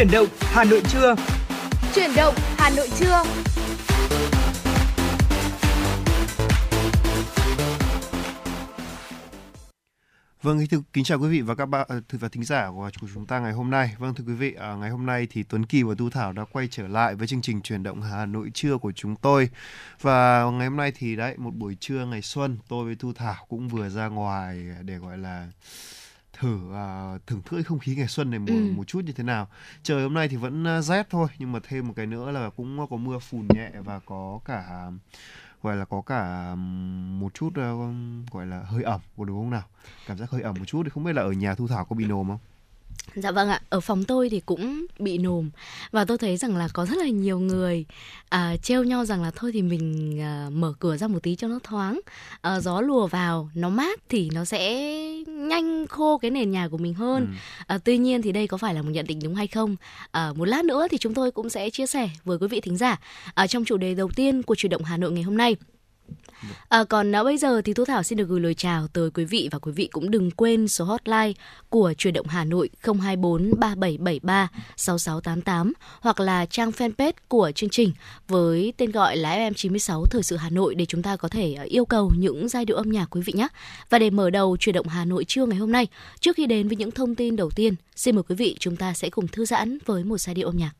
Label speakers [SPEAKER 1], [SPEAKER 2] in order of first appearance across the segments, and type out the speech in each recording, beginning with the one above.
[SPEAKER 1] Chuyển động Hà Nội trưa.
[SPEAKER 2] Chuyển động Hà Nội trưa.
[SPEAKER 3] Vâng, thưa, kính chào quý vị và các bạn ờ, và thính giả của chúng ta ngày hôm nay. Vâng thưa quý vị, à, ngày hôm nay thì Tuấn Kỳ và Tu Thảo đã quay trở lại với chương trình truyền động Hà Nội trưa của chúng tôi. Và ngày hôm nay thì đấy một buổi trưa ngày xuân, tôi với Tu Thảo cũng vừa ra ngoài để gọi là thử uh, thưởng thức không khí ngày xuân này một, ừ. một chút như thế nào. Trời hôm nay thì vẫn uh, rét thôi, nhưng mà thêm một cái nữa là cũng có mưa phùn nhẹ và có cả gọi là có cả một chút uh, gọi là hơi ẩm đúng không nào cảm giác hơi ẩm một chút thì không biết là ở nhà thu thảo có bị nồm không
[SPEAKER 2] Dạ vâng ạ, ở phòng tôi thì cũng bị nồm và tôi thấy rằng là có rất là nhiều người à, treo nhau rằng là thôi thì mình à, mở cửa ra một tí cho nó thoáng, à, gió lùa vào, nó mát thì nó sẽ nhanh khô cái nền nhà của mình hơn. Ừ. À, tuy nhiên thì đây có phải là một nhận định đúng hay không? À, một lát nữa thì chúng tôi cũng sẽ chia sẻ với quý vị thính giả à, trong chủ đề đầu tiên của chuyển động Hà Nội ngày hôm nay. À, còn à, bây giờ thì Thu Thảo xin được gửi lời chào tới quý vị và quý vị cũng đừng quên số hotline của truyền động Hà Nội 024 3773 6688 hoặc là trang fanpage của chương trình với tên gọi là FM96 Thời sự Hà Nội để chúng ta có thể à, yêu cầu những giai điệu âm nhạc quý vị nhé. Và để mở đầu truyền động Hà Nội trưa ngày hôm nay, trước khi đến với những thông tin đầu tiên, xin mời quý vị chúng ta sẽ cùng thư giãn với một giai điệu âm nhạc.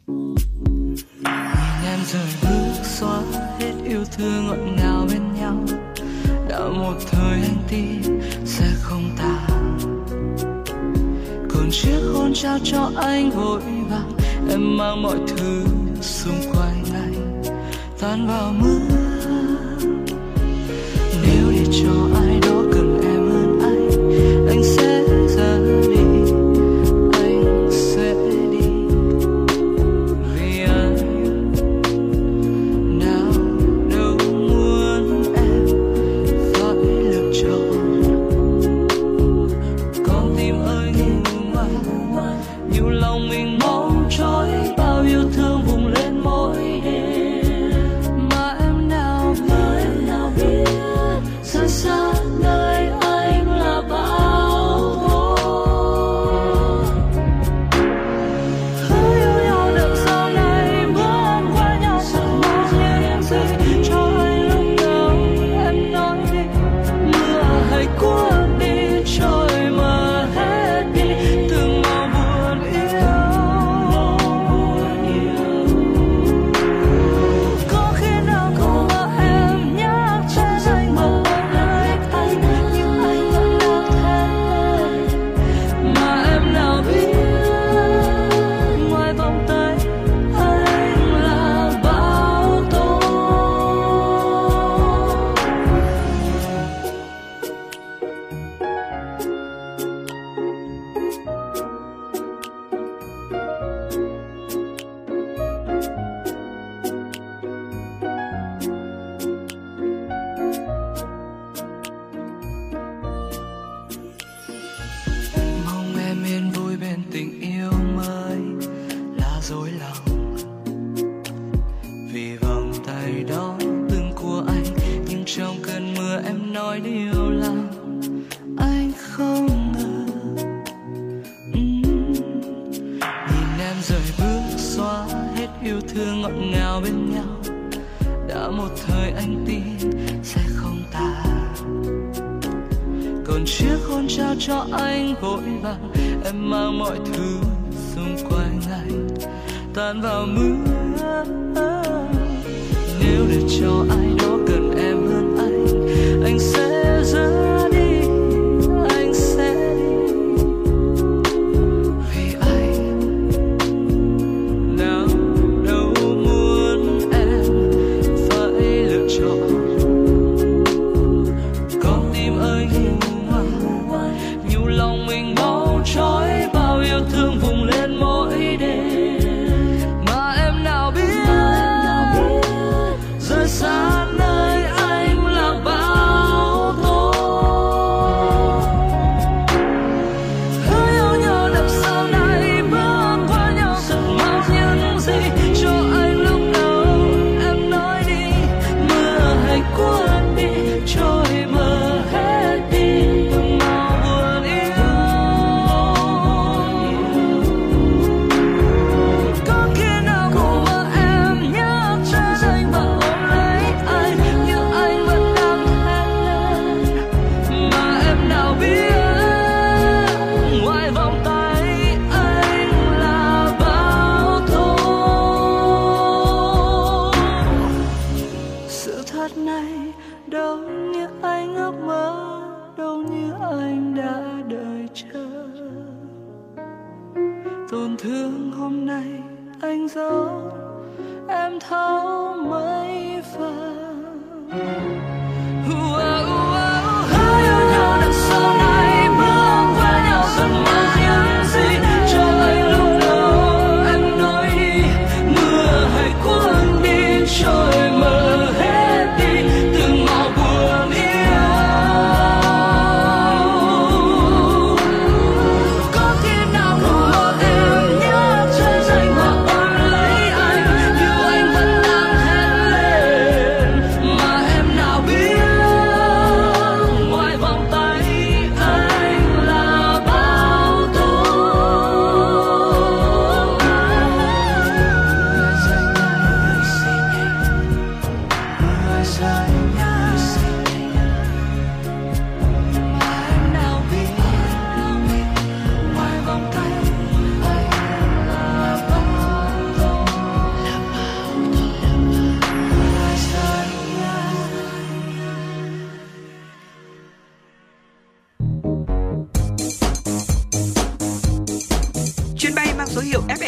[SPEAKER 4] nhìn em rời bước xóa hết yêu thương ngọt ngào bên nhau đã một thời anh tin sẽ không tàn còn chiếc hôn trao cho anh vội vàng, em mang mọi thứ xung quanh anh, tan vào mưa nếu để cho anh.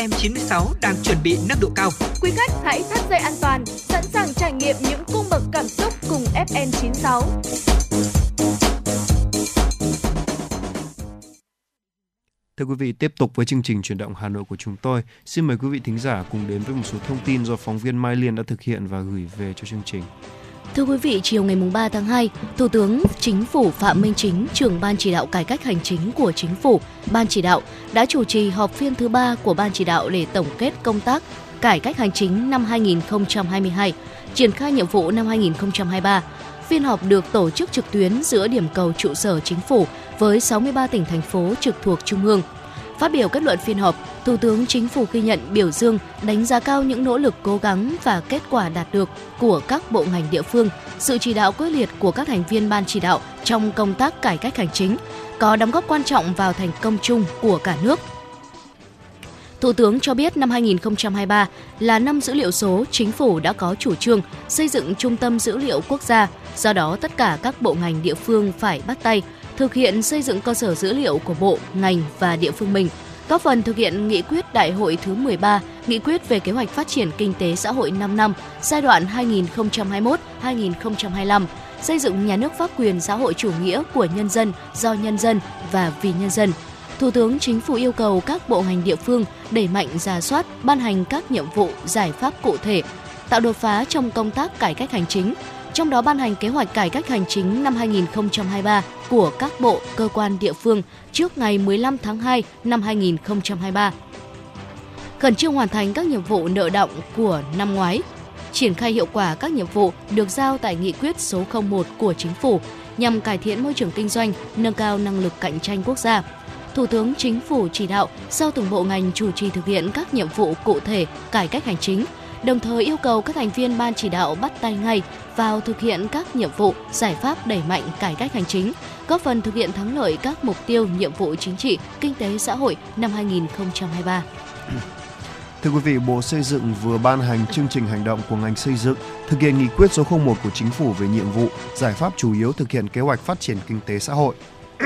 [SPEAKER 5] FM96 đang chuẩn bị nâng độ cao.
[SPEAKER 6] Quý khách hãy thắt dây an toàn, sẵn sàng trải nghiệm những cung bậc cảm xúc cùng FN96.
[SPEAKER 3] Thưa quý vị, tiếp tục với chương trình chuyển động Hà Nội của chúng tôi. Xin mời quý vị thính giả cùng đến với một số thông tin do phóng viên Mai Liên đã thực hiện và gửi về cho chương trình.
[SPEAKER 2] Thưa quý vị, chiều ngày 3 tháng 2, Thủ tướng Chính phủ Phạm Minh Chính, trưởng Ban chỉ đạo cải cách hành chính của Chính phủ, Ban chỉ đạo đã chủ trì họp phiên thứ ba của Ban chỉ đạo để tổng kết công tác cải cách hành chính năm 2022, triển khai nhiệm vụ năm 2023. Phiên họp được tổ chức trực tuyến giữa điểm cầu trụ sở chính phủ với 63 tỉnh thành phố trực thuộc trung ương. Phát biểu kết luận phiên họp, Thủ tướng Chính phủ ghi nhận biểu dương, đánh giá cao những nỗ lực cố gắng và kết quả đạt được của các bộ ngành địa phương, sự chỉ đạo quyết liệt của các thành viên ban chỉ đạo trong công tác cải cách hành chính, có đóng góp quan trọng vào thành công chung của cả nước. Thủ tướng cho biết năm 2023 là năm dữ liệu số, chính phủ đã có chủ trương xây dựng trung tâm dữ liệu quốc gia, do đó tất cả các bộ ngành địa phương phải bắt tay thực hiện xây dựng cơ sở dữ liệu của bộ, ngành và địa phương mình, góp phần thực hiện nghị quyết đại hội thứ 13, nghị quyết về kế hoạch phát triển kinh tế xã hội 5 năm giai đoạn 2021-2025, xây dựng nhà nước pháp quyền xã hội chủ nghĩa của nhân dân, do nhân dân và vì nhân dân. Thủ tướng Chính phủ yêu cầu các bộ ngành địa phương đẩy mạnh ra soát, ban hành các nhiệm vụ, giải pháp cụ thể, tạo đột phá trong công tác cải cách hành chính, trong đó ban hành kế hoạch cải cách hành chính năm 2023 của các bộ, cơ quan địa phương trước ngày 15 tháng 2 năm 2023. Khẩn trương hoàn thành các nhiệm vụ nợ động của năm ngoái, triển khai hiệu quả các nhiệm vụ được giao tại nghị quyết số 01 của chính phủ nhằm cải thiện môi trường kinh doanh, nâng cao năng lực cạnh tranh quốc gia. Thủ tướng Chính phủ chỉ đạo sau từng bộ ngành chủ trì thực hiện các nhiệm vụ cụ thể cải cách hành chính, đồng thời yêu cầu các thành viên ban chỉ đạo bắt tay ngay vào thực hiện các nhiệm vụ, giải pháp đẩy mạnh cải cách hành chính, góp phần thực hiện thắng lợi các mục tiêu nhiệm vụ chính trị, kinh tế xã hội năm 2023.
[SPEAKER 3] Thưa quý vị, Bộ Xây dựng vừa ban hành chương trình hành động của ngành xây dựng thực hiện nghị quyết số 01 của chính phủ về nhiệm vụ, giải pháp chủ yếu thực hiện kế hoạch phát triển kinh tế xã hội.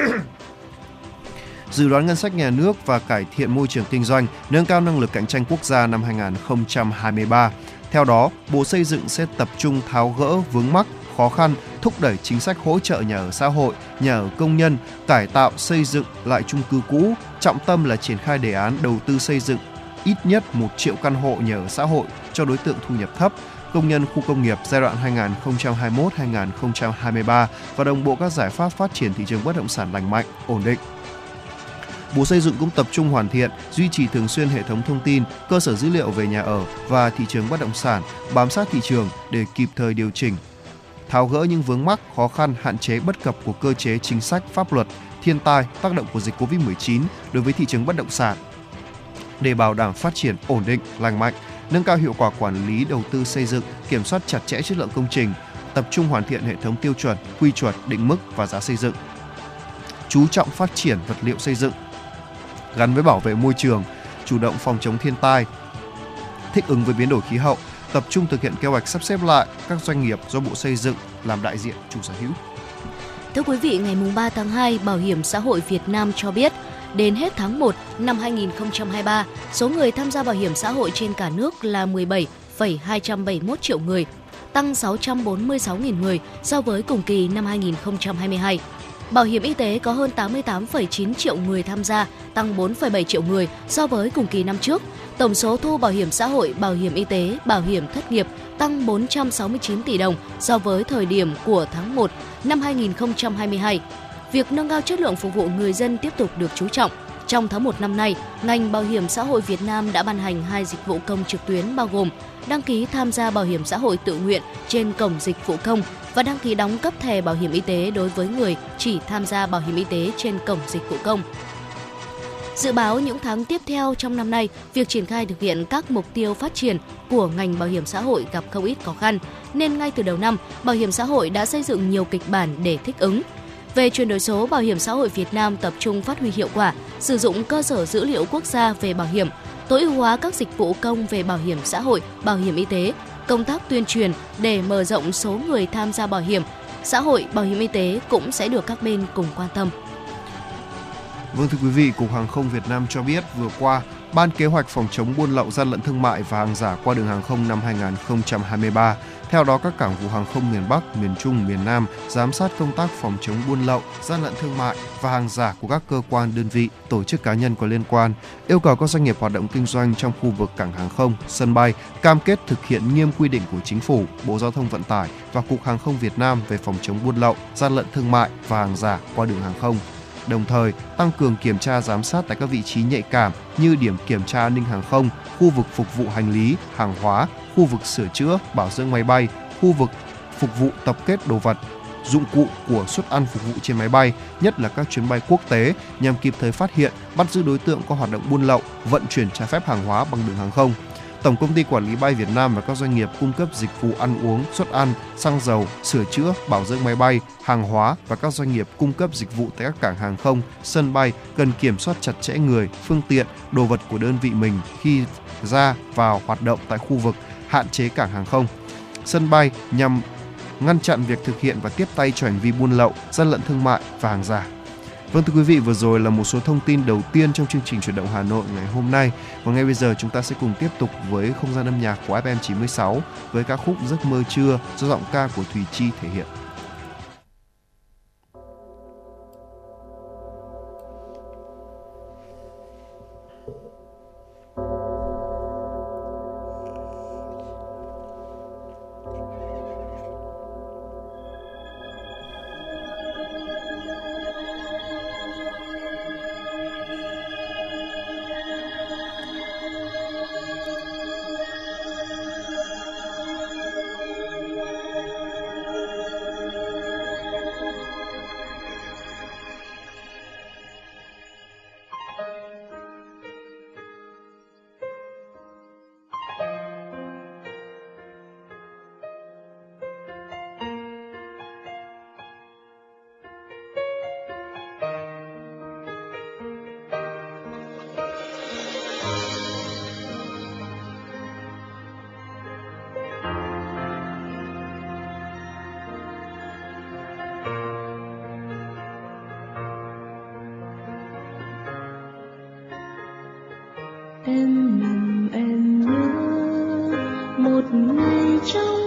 [SPEAKER 3] dự đoán ngân sách nhà nước và cải thiện môi trường kinh doanh, nâng cao năng lực cạnh tranh quốc gia năm 2023. Theo đó, Bộ Xây dựng sẽ tập trung tháo gỡ vướng mắc, khó khăn, thúc đẩy chính sách hỗ trợ nhà ở xã hội, nhà ở công nhân, cải tạo xây dựng lại chung cư cũ, trọng tâm là triển khai đề án đầu tư xây dựng ít nhất 1 triệu căn hộ nhà ở xã hội cho đối tượng thu nhập thấp, công nhân khu công nghiệp giai đoạn 2021-2023 và đồng bộ các giải pháp phát triển thị trường bất động sản lành mạnh, ổn định. Bộ Xây dựng cũng tập trung hoàn thiện, duy trì thường xuyên hệ thống thông tin, cơ sở dữ liệu về nhà ở và thị trường bất động sản, bám sát thị trường để kịp thời điều chỉnh, tháo gỡ những vướng mắc, khó khăn, hạn chế bất cập của cơ chế chính sách, pháp luật, thiên tai, tác động của dịch Covid-19 đối với thị trường bất động sản để bảo đảm phát triển ổn định, lành mạnh, nâng cao hiệu quả quản lý đầu tư xây dựng, kiểm soát chặt chẽ chất lượng công trình, tập trung hoàn thiện hệ thống tiêu chuẩn, quy chuẩn, định mức và giá xây dựng. Chú trọng phát triển vật liệu xây dựng gắn với bảo vệ môi trường, chủ động phòng chống thiên tai, thích ứng với biến đổi khí hậu, tập trung thực hiện kế hoạch sắp xếp lại các doanh nghiệp do Bộ Xây dựng làm đại diện chủ sở hữu.
[SPEAKER 2] Thưa quý vị, ngày 3 tháng 2, Bảo hiểm xã hội Việt Nam cho biết đến hết tháng 1 năm 2023, số người tham gia bảo hiểm xã hội trên cả nước là 17,271 triệu người, tăng 646.000 người so với cùng kỳ năm 2022. Bảo hiểm y tế có hơn 88,9 triệu người tham gia, tăng 4,7 triệu người so với cùng kỳ năm trước. Tổng số thu bảo hiểm xã hội, bảo hiểm y tế, bảo hiểm thất nghiệp tăng 469 tỷ đồng so với thời điểm của tháng 1 năm 2022. Việc nâng cao chất lượng phục vụ người dân tiếp tục được chú trọng. Trong tháng 1 năm nay, ngành Bảo hiểm xã hội Việt Nam đã ban hành hai dịch vụ công trực tuyến bao gồm đăng ký tham gia bảo hiểm xã hội tự nguyện trên cổng dịch vụ công và đăng ký đóng cấp thẻ bảo hiểm y tế đối với người chỉ tham gia bảo hiểm y tế trên cổng dịch vụ công. Dự báo những tháng tiếp theo trong năm nay, việc triển khai thực hiện các mục tiêu phát triển của ngành bảo hiểm xã hội gặp không ít khó khăn, nên ngay từ đầu năm, Bảo hiểm xã hội đã xây dựng nhiều kịch bản để thích ứng. Về chuyển đổi số, Bảo hiểm xã hội Việt Nam tập trung phát huy hiệu quả, sử dụng cơ sở dữ liệu quốc gia về bảo hiểm, tối ưu hóa các dịch vụ công về bảo hiểm xã hội, bảo hiểm y tế, công tác tuyên truyền để mở rộng số người tham gia bảo hiểm xã hội, bảo hiểm y tế cũng sẽ được các bên cùng quan tâm.
[SPEAKER 3] Vâng thưa quý vị, Cục Hàng không Việt Nam cho biết vừa qua, Ban kế hoạch phòng chống buôn lậu gian lận thương mại và hàng giả qua đường hàng không năm 2023 theo đó, các cảng vụ hàng không miền Bắc, miền Trung, miền Nam giám sát công tác phòng chống buôn lậu, gian lận thương mại và hàng giả của các cơ quan, đơn vị, tổ chức cá nhân có liên quan, yêu cầu các doanh nghiệp hoạt động kinh doanh trong khu vực cảng hàng không, sân bay cam kết thực hiện nghiêm quy định của Chính phủ, Bộ Giao thông Vận tải và Cục Hàng không Việt Nam về phòng chống buôn lậu, gian lận thương mại và hàng giả qua đường hàng không. Đồng thời tăng cường kiểm tra giám sát tại các vị trí nhạy cảm như điểm kiểm tra an ninh hàng không, khu vực phục vụ hành lý, hàng hóa, khu vực sửa chữa, bảo dưỡng máy bay, khu vực phục vụ tập kết đồ vật, dụng cụ của suất ăn phục vụ trên máy bay, nhất là các chuyến bay quốc tế nhằm kịp thời phát hiện, bắt giữ đối tượng có hoạt động buôn lậu, vận chuyển trái phép hàng hóa bằng đường hàng không. Tổng công ty quản lý bay Việt Nam và các doanh nghiệp cung cấp dịch vụ ăn uống, suất ăn, xăng dầu, sửa chữa, bảo dưỡng máy bay, hàng hóa và các doanh nghiệp cung cấp dịch vụ tại các cảng hàng không, sân bay cần kiểm soát chặt chẽ người, phương tiện, đồ vật của đơn vị mình khi ra vào hoạt động tại khu vực hạn chế cảng hàng không, sân bay nhằm ngăn chặn việc thực hiện và tiếp tay cho hành vi buôn lậu, gian lận thương mại và hàng giả. Vâng thưa quý vị, vừa rồi là một số thông tin đầu tiên trong chương trình chuyển động Hà Nội ngày hôm nay. Và ngay bây giờ chúng ta sẽ cùng tiếp tục với không gian âm nhạc của FM 96 với ca khúc Giấc mơ trưa do giọng ca của Thùy Chi thể hiện.
[SPEAKER 5] em nằm em nhớ một ngày trong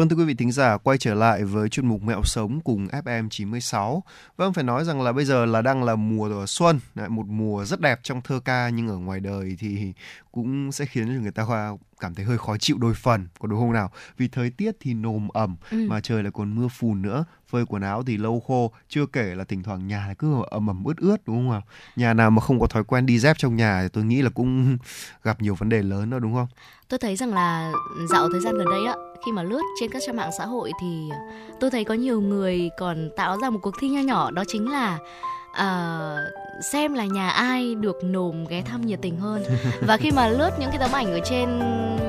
[SPEAKER 3] Vâng thưa quý vị thính giả, quay trở lại với chuyên mục Mẹo Sống cùng FM 96. Vâng phải nói rằng là bây giờ là đang là mùa xuân, một mùa rất đẹp trong thơ ca nhưng ở ngoài đời thì cũng sẽ khiến cho người ta cảm thấy hơi khó chịu đôi phần, có đúng không nào? Vì thời tiết thì nồm ẩm ừ. mà trời lại còn mưa phùn nữa, phơi quần áo thì lâu khô, chưa kể là thỉnh thoảng nhà cứ ẩm ẩm ướt ướt đúng không nào? Nhà nào mà không có thói quen đi dép trong nhà thì tôi nghĩ là cũng gặp nhiều vấn đề lớn đó đúng không?
[SPEAKER 2] Tôi thấy rằng là dạo thời gian gần đây á khi mà lướt trên các trang mạng xã hội thì tôi thấy có nhiều người còn tạo ra một cuộc thi nho nhỏ đó chính là uh, xem là nhà ai được nồm ghé thăm nhiệt tình hơn. Và khi mà lướt những cái tấm ảnh ở trên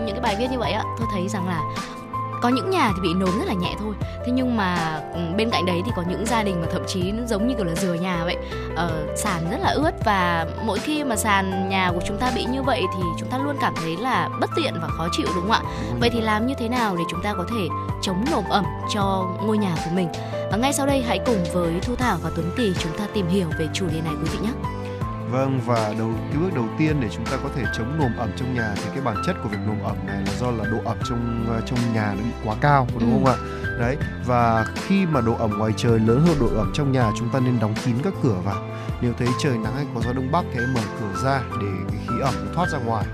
[SPEAKER 2] những cái bài viết như vậy á tôi thấy rằng là có những nhà thì bị nồm rất là nhẹ thôi. Thế nhưng mà ừ, bên cạnh đấy thì có những gia đình mà thậm chí nó giống như kiểu là rửa nhà vậy. Ờ, sàn rất là ướt và mỗi khi mà sàn nhà của chúng ta bị như vậy thì chúng ta luôn cảm thấy là bất tiện và khó chịu đúng không ạ? Vậy thì làm như thế nào để chúng ta có thể chống nồm ẩm cho ngôi nhà của mình? Và ngay sau đây hãy cùng với thu thảo và tuấn kỳ chúng ta tìm hiểu về chủ đề này quý vị nhé
[SPEAKER 3] Vâng và đầu cái bước đầu tiên để chúng ta có thể chống nồm ẩm trong nhà thì cái bản chất của việc nồm ẩm này là do là độ ẩm trong ờ, trong nhà nó bị quá cao đúng không ừ. ạ? Đấy và khi mà độ ẩm ngoài trời lớn hơn độ ẩm trong nhà chúng ta nên đóng kín các cửa vào. Nếu thấy trời nắng hay có gió đông bắc thì hãy mở cửa ra để cái khí ẩm thoát ra ngoài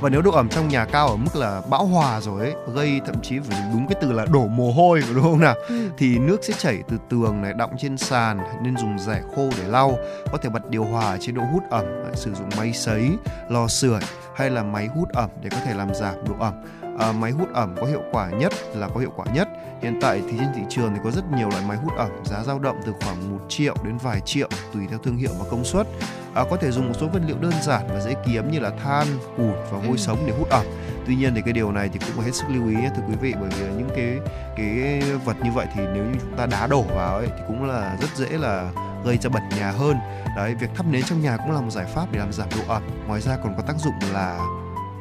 [SPEAKER 3] và nếu độ ẩm trong nhà cao ở mức là bão hòa rồi ấy gây thậm chí phải đúng cái từ là đổ mồ hôi đúng không nào? Ừ. thì nước sẽ chảy từ tường này đọng trên sàn nên dùng rẻ khô để lau. Có thể bật điều hòa chế độ hút ẩm sử dụng máy sấy lò sưởi hay là máy hút ẩm để có thể làm giảm độ ẩm. À, máy hút ẩm có hiệu quả nhất là có hiệu quả nhất hiện tại thì trên thị trường thì có rất nhiều loại máy hút ẩm giá dao động từ khoảng 1 triệu đến vài triệu tùy theo thương hiệu và công suất. À, có thể dùng một số vật liệu đơn giản và dễ kiếm như là than củi và vôi sống để hút ẩm. Tuy nhiên thì cái điều này thì cũng phải hết sức lưu ý thưa quý vị bởi vì những cái cái vật như vậy thì nếu như chúng ta đá đổ vào ấy thì cũng là rất dễ là gây ra bẩn nhà hơn. Đấy việc thắp nến trong nhà cũng là một giải pháp để làm giảm độ ẩm. Ngoài ra còn có tác dụng là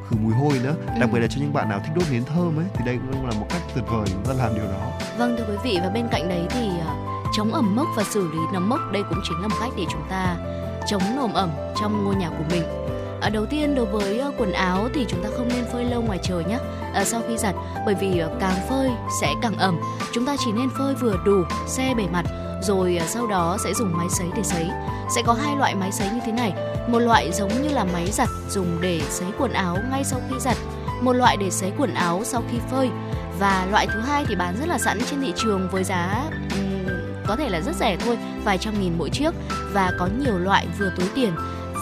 [SPEAKER 3] khử mùi hôi nữa. Ừ. đặc biệt là cho những bạn nào thích đốt nến thơm ấy thì đây cũng là một cách tuyệt vời chúng ta làm điều đó.
[SPEAKER 2] Vâng thưa quý vị và bên cạnh đấy thì ờ, chống ẩm mốc và xử lý nấm mốc đây cũng chính là một cách để chúng ta chống nồm ẩm trong ngôi nhà của mình. À, đầu tiên đối với uh, quần áo thì chúng ta không nên phơi lâu ngoài trời nhé. À, sau khi giặt bởi vì uh, càng phơi sẽ càng ẩm. Chúng ta chỉ nên phơi vừa đủ xe bề mặt rồi uh, sau đó sẽ dùng máy sấy để sấy sẽ có hai loại máy sấy như thế này. Một loại giống như là máy giặt dùng để sấy quần áo ngay sau khi giặt một loại để sấy quần áo sau khi phơi. Và loại thứ hai thì bán rất là sẵn trên thị trường với giá um, có thể là rất rẻ thôi vài trăm nghìn mỗi chiếc và có nhiều loại vừa túi tiền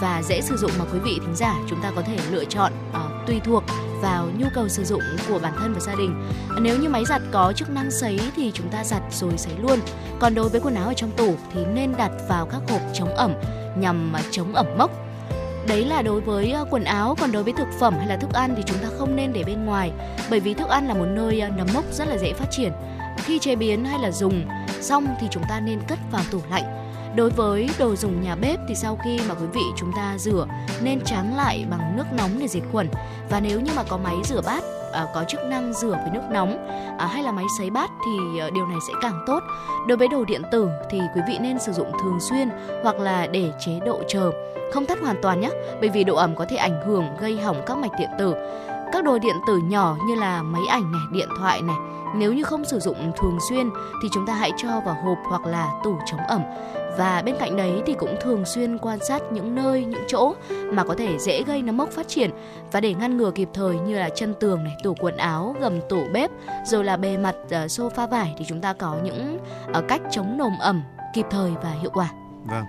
[SPEAKER 2] và dễ sử dụng mà quý vị thính giả chúng ta có thể lựa chọn uh, tùy thuộc vào nhu cầu sử dụng của bản thân và gia đình. Nếu như máy giặt có chức năng sấy thì chúng ta giặt rồi sấy luôn. Còn đối với quần áo ở trong tủ thì nên đặt vào các hộp chống ẩm nhằm chống ẩm mốc. Đấy là đối với ờ, quần áo, còn đối với thực phẩm hay là thức ăn thì chúng ta không nên để bên ngoài bởi vì thức ăn là một nơi ờ, nấm mốc rất là dễ phát triển. Khi chế biến hay là dùng xong thì chúng ta nên cất vào tủ lạnh Đối với đồ dùng nhà bếp thì sau khi mà quý vị chúng ta rửa nên tráng lại bằng nước nóng để diệt khuẩn và nếu như mà có máy rửa bát à, có chức năng rửa với nước nóng à, hay là máy sấy bát thì à, điều này sẽ càng tốt. Đối với đồ điện tử thì quý vị nên sử dụng thường xuyên hoặc là để chế độ chờ, không tắt hoàn toàn nhé, bởi vì độ ẩm có thể ảnh hưởng gây hỏng các mạch điện tử. Các đồ điện tử nhỏ như là máy ảnh này, điện thoại này, nếu như không sử dụng thường xuyên thì chúng ta hãy cho vào hộp hoặc là tủ chống ẩm. Và bên cạnh đấy thì cũng thường xuyên quan sát những nơi, những chỗ mà có thể dễ gây nấm mốc phát triển và để ngăn ngừa kịp thời như là chân tường này, tủ quần áo, gầm tủ bếp, rồi là bề mặt ờ, sofa vải thì chúng ta có những ờ, cách chống nồm ẩm kịp thời và hiệu quả.
[SPEAKER 3] Vâng.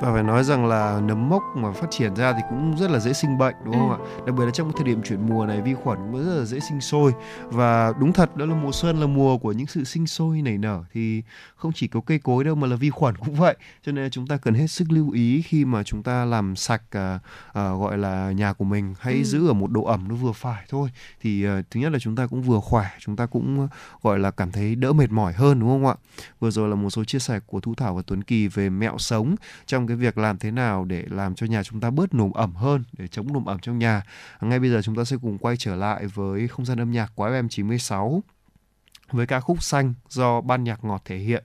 [SPEAKER 3] Và phải nói rằng là nấm mốc mà phát triển ra thì cũng rất là dễ sinh bệnh đúng không ừ. ạ? Đặc biệt là trong thời điểm chuyển mùa này vi khuẩn cũng rất là dễ sinh sôi và đúng thật đó là mùa xuân là mùa của những sự sinh sôi nảy nở thì không chỉ có cây cối đâu mà là vi khuẩn cũng vậy. Cho nên chúng ta cần hết sức lưu ý khi mà chúng ta làm sạch uh, uh, gọi là nhà của mình hãy ừ. giữ ở một độ ẩm nó vừa phải thôi. Thì uh, thứ nhất là chúng ta cũng vừa khỏe, chúng ta cũng uh, gọi là cảm thấy đỡ mệt mỏi hơn đúng không ạ? Vừa rồi là một số chia sẻ của Thu Thảo và Tuấn Kỳ về mẹo sống, trong cái việc làm thế nào để làm cho nhà chúng ta bớt nồm ẩm hơn, để chống nồm ẩm trong nhà. Ngay bây giờ chúng ta sẽ cùng quay trở lại với không gian âm nhạc của FM 96 với ca khúc xanh do ban nhạc ngọt thể hiện.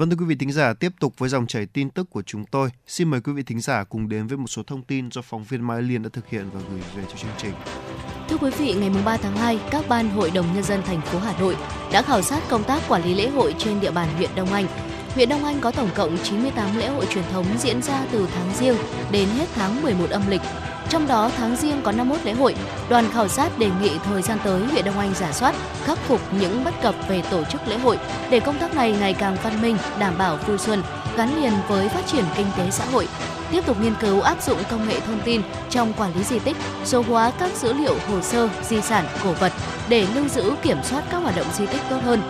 [SPEAKER 3] Vâng thưa quý vị thính giả, tiếp tục với dòng chảy tin tức của chúng tôi. Xin mời quý vị thính giả cùng đến với một số thông tin do phóng viên Mai Liên đã thực hiện và gửi về cho chương trình.
[SPEAKER 2] Thưa quý vị, ngày 3 tháng 2, các ban hội đồng nhân dân thành phố Hà Nội đã khảo sát công tác quản lý lễ hội trên địa bàn huyện Đông Anh. Huyện Đông Anh có tổng cộng 98 lễ hội truyền thống diễn ra từ tháng giêng đến hết tháng 11 âm lịch. Trong đó tháng riêng có 51 lễ hội. Đoàn khảo sát đề nghị thời gian tới huyện Đông Anh giả soát, khắc phục những bất cập về tổ chức lễ hội để công tác này ngày càng văn minh, đảm bảo vui xuân, gắn liền với phát triển kinh tế xã hội, tiếp tục nghiên cứu áp dụng công nghệ thông tin trong quản lý di tích, số hóa các dữ liệu hồ sơ, di sản, cổ vật để lưu giữ kiểm soát các hoạt động di tích tốt hơn.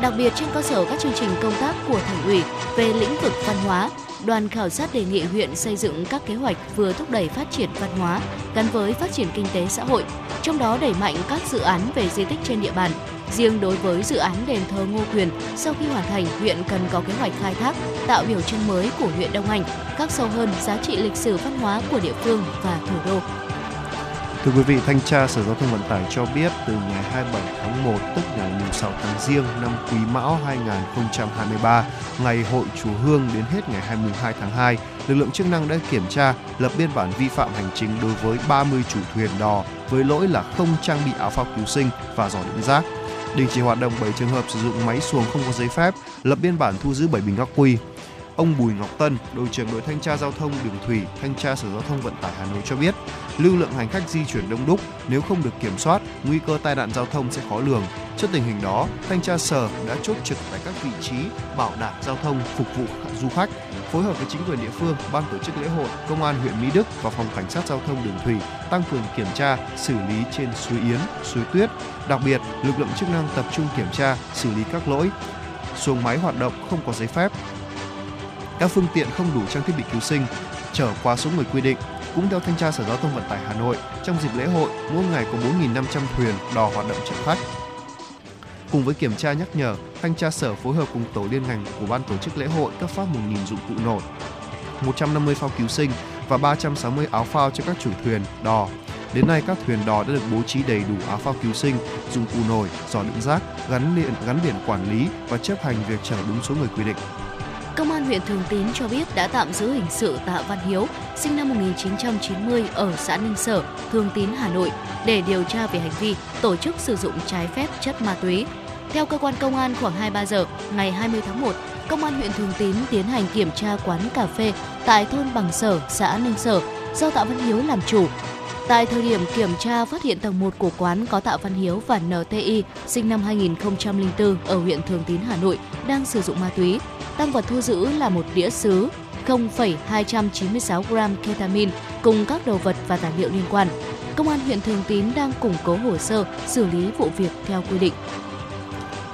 [SPEAKER 2] Đặc biệt trên cơ sở các chương trình công tác của thành ủy về lĩnh vực văn hóa, đoàn khảo sát đề nghị huyện xây dựng các kế hoạch vừa thúc đẩy phát triển văn hóa gắn với phát triển kinh tế xã hội, trong đó đẩy mạnh các dự án về di tích trên địa bàn, Riêng đối với dự án đền thờ Ngô Quyền, sau khi hoàn thành, huyện cần có kế hoạch khai thác, tạo biểu trưng mới của huyện Đông Anh, các sâu hơn giá trị lịch sử văn hóa của địa phương và thủ đô.
[SPEAKER 3] Thưa quý vị, Thanh tra Sở Giao thông Vận tải cho biết từ ngày 27 tháng 1 tức ngày 6 tháng Giêng năm Quý Mão 2023, ngày hội Chùa Hương đến hết ngày 22 tháng 2, lực lượng chức năng đã kiểm tra, lập biên bản vi phạm hành chính đối với 30 chủ thuyền đò với lỗi là không trang bị áo phao cứu sinh và giỏ đựng rác đình chỉ hoạt động 7 trường hợp sử dụng máy xuồng không có giấy phép, lập biên bản thu giữ 7 bình ắc quy. Ông Bùi Ngọc Tân, đội trưởng đội thanh tra giao thông đường thủy, thanh tra Sở Giao thông Vận tải Hà Nội cho biết, lưu lượng hành khách di chuyển đông đúc, nếu không được kiểm soát, nguy cơ tai nạn giao thông sẽ khó lường. Trước tình hình đó, thanh tra sở đã chốt trực tại các vị trí bảo đảm giao thông phục vụ du khách, phối hợp với chính quyền địa phương, ban tổ chức lễ hội, công an huyện Mỹ Đức và phòng cảnh sát giao thông đường thủy tăng cường kiểm tra, xử lý trên suối Yến, suối Tuyết. Đặc biệt, lực lượng chức năng tập trung kiểm tra, xử lý các lỗi xuồng máy hoạt động không có giấy phép, các phương tiện không đủ trang thiết bị cứu sinh, chở quá số người quy định. Cũng theo thanh tra Sở Giao thông Vận tải Hà Nội, trong dịp lễ hội, mỗi ngày có 4.500 thuyền đò hoạt động chở khách. Cùng với kiểm tra nhắc nhở, thanh tra sở phối hợp cùng tổ liên ngành của ban tổ chức lễ hội cấp phát 1.000 dụng cụ nổi, 150 phao cứu sinh và 360 áo phao cho các chủ thuyền, đò. Đến nay các thuyền đò đã được bố trí đầy đủ áo phao cứu sinh, dụng cụ nổi, giỏ đựng rác, gắn liền gắn biển quản lý và chấp hành việc chở đúng số người quy định.
[SPEAKER 2] Công an huyện Thường Tín cho biết đã tạm giữ hình sự Tạ Văn Hiếu, sinh năm 1990 ở xã Ninh Sở, Thường Tín, Hà Nội để điều tra về hành vi tổ chức sử dụng trái phép chất ma túy. Theo cơ quan công an khoảng 23 giờ ngày 20 tháng 1, Công an huyện Thường Tín tiến hành kiểm tra quán cà phê tại thôn Bằng Sở, xã Ninh Sở do Tạ Văn Hiếu làm chủ. Tại thời điểm kiểm tra phát hiện tầng 1 của quán có Tạ Văn Hiếu và NTI sinh năm 2004 ở huyện Thường Tín, Hà Nội đang sử dụng ma túy. Tăng vật thu giữ là một đĩa sứ, 0,296 gram ketamine cùng các đồ vật và tài liệu liên quan. Công an huyện Thường Tín đang củng cố hồ sơ xử lý vụ việc theo quy định.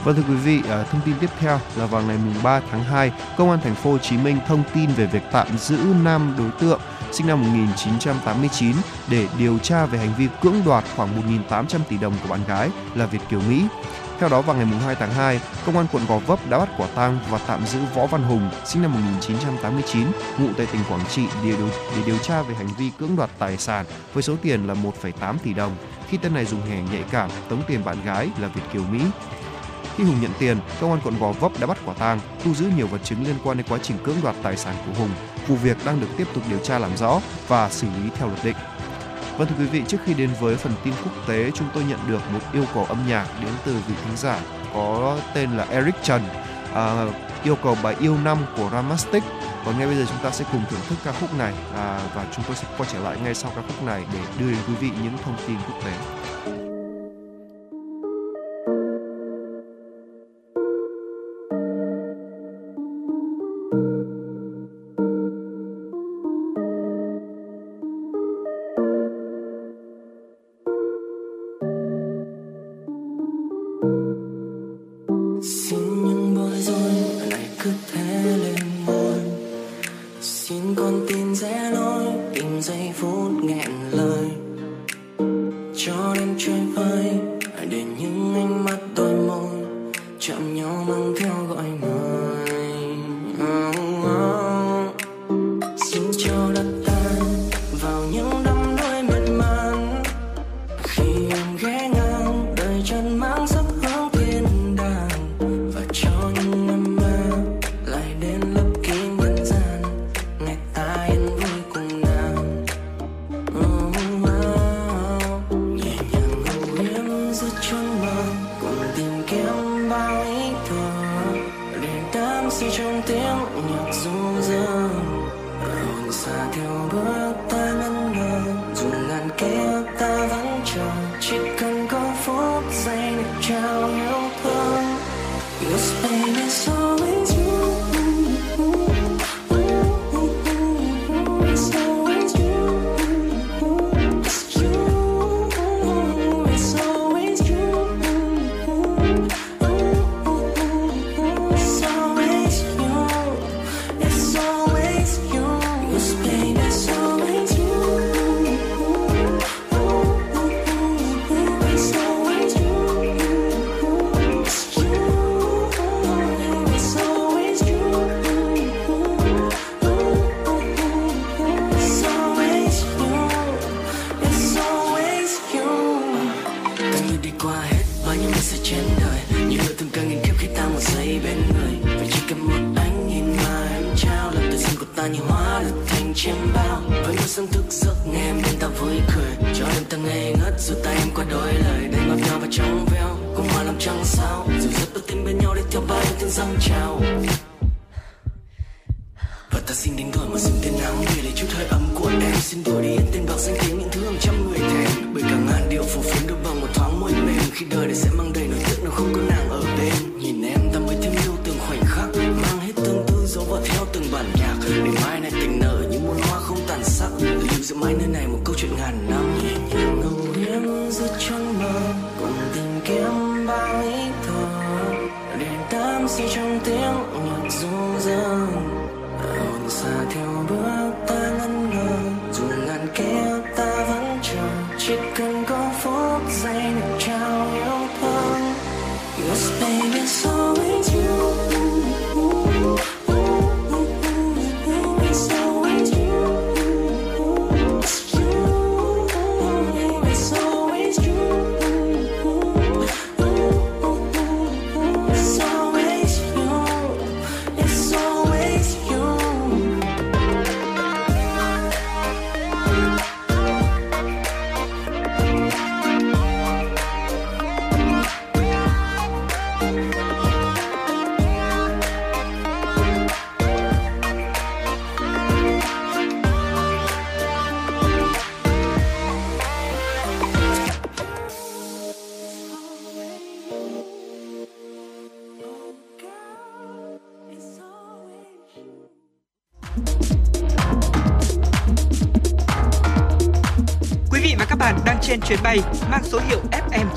[SPEAKER 3] Vâng thưa quý vị, à, thông tin tiếp theo là vào ngày 3 tháng 2, Công an thành phố Hồ Chí Minh thông tin về việc tạm giữ 5 đối tượng sinh năm 1989 để điều tra về hành vi cưỡng đoạt khoảng 1.800 tỷ đồng của bạn gái là Việt Kiều Mỹ. Theo đó vào ngày 2 tháng 2, Công an quận Gò Vấp đã bắt quả tang và tạm giữ Võ Văn Hùng, sinh năm 1989, ngụ tại tỉnh Quảng Trị để điều, để điều tra về hành vi cưỡng đoạt tài sản với số tiền là 1,8 tỷ đồng khi tên này dùng hẻ nhạy cảm tống tiền bạn gái là Việt Kiều Mỹ. Khi Hùng nhận tiền, công an quận Gò Vấp đã bắt quả tang, thu giữ nhiều vật chứng liên quan đến quá trình cưỡng đoạt tài sản của Hùng. Vụ việc đang được tiếp tục điều tra làm rõ và xử lý theo luật định. Vâng thưa quý vị, trước khi đến với phần tin quốc tế, chúng tôi nhận được một yêu cầu âm nhạc đến từ vị thính giả có tên là Eric Trần. À, yêu cầu bài yêu năm của Ramastic. Còn ngay bây giờ chúng ta sẽ cùng thưởng thức ca khúc này à, và chúng tôi sẽ quay trở lại ngay sau ca khúc này để đưa đến quý vị những thông tin quốc tế.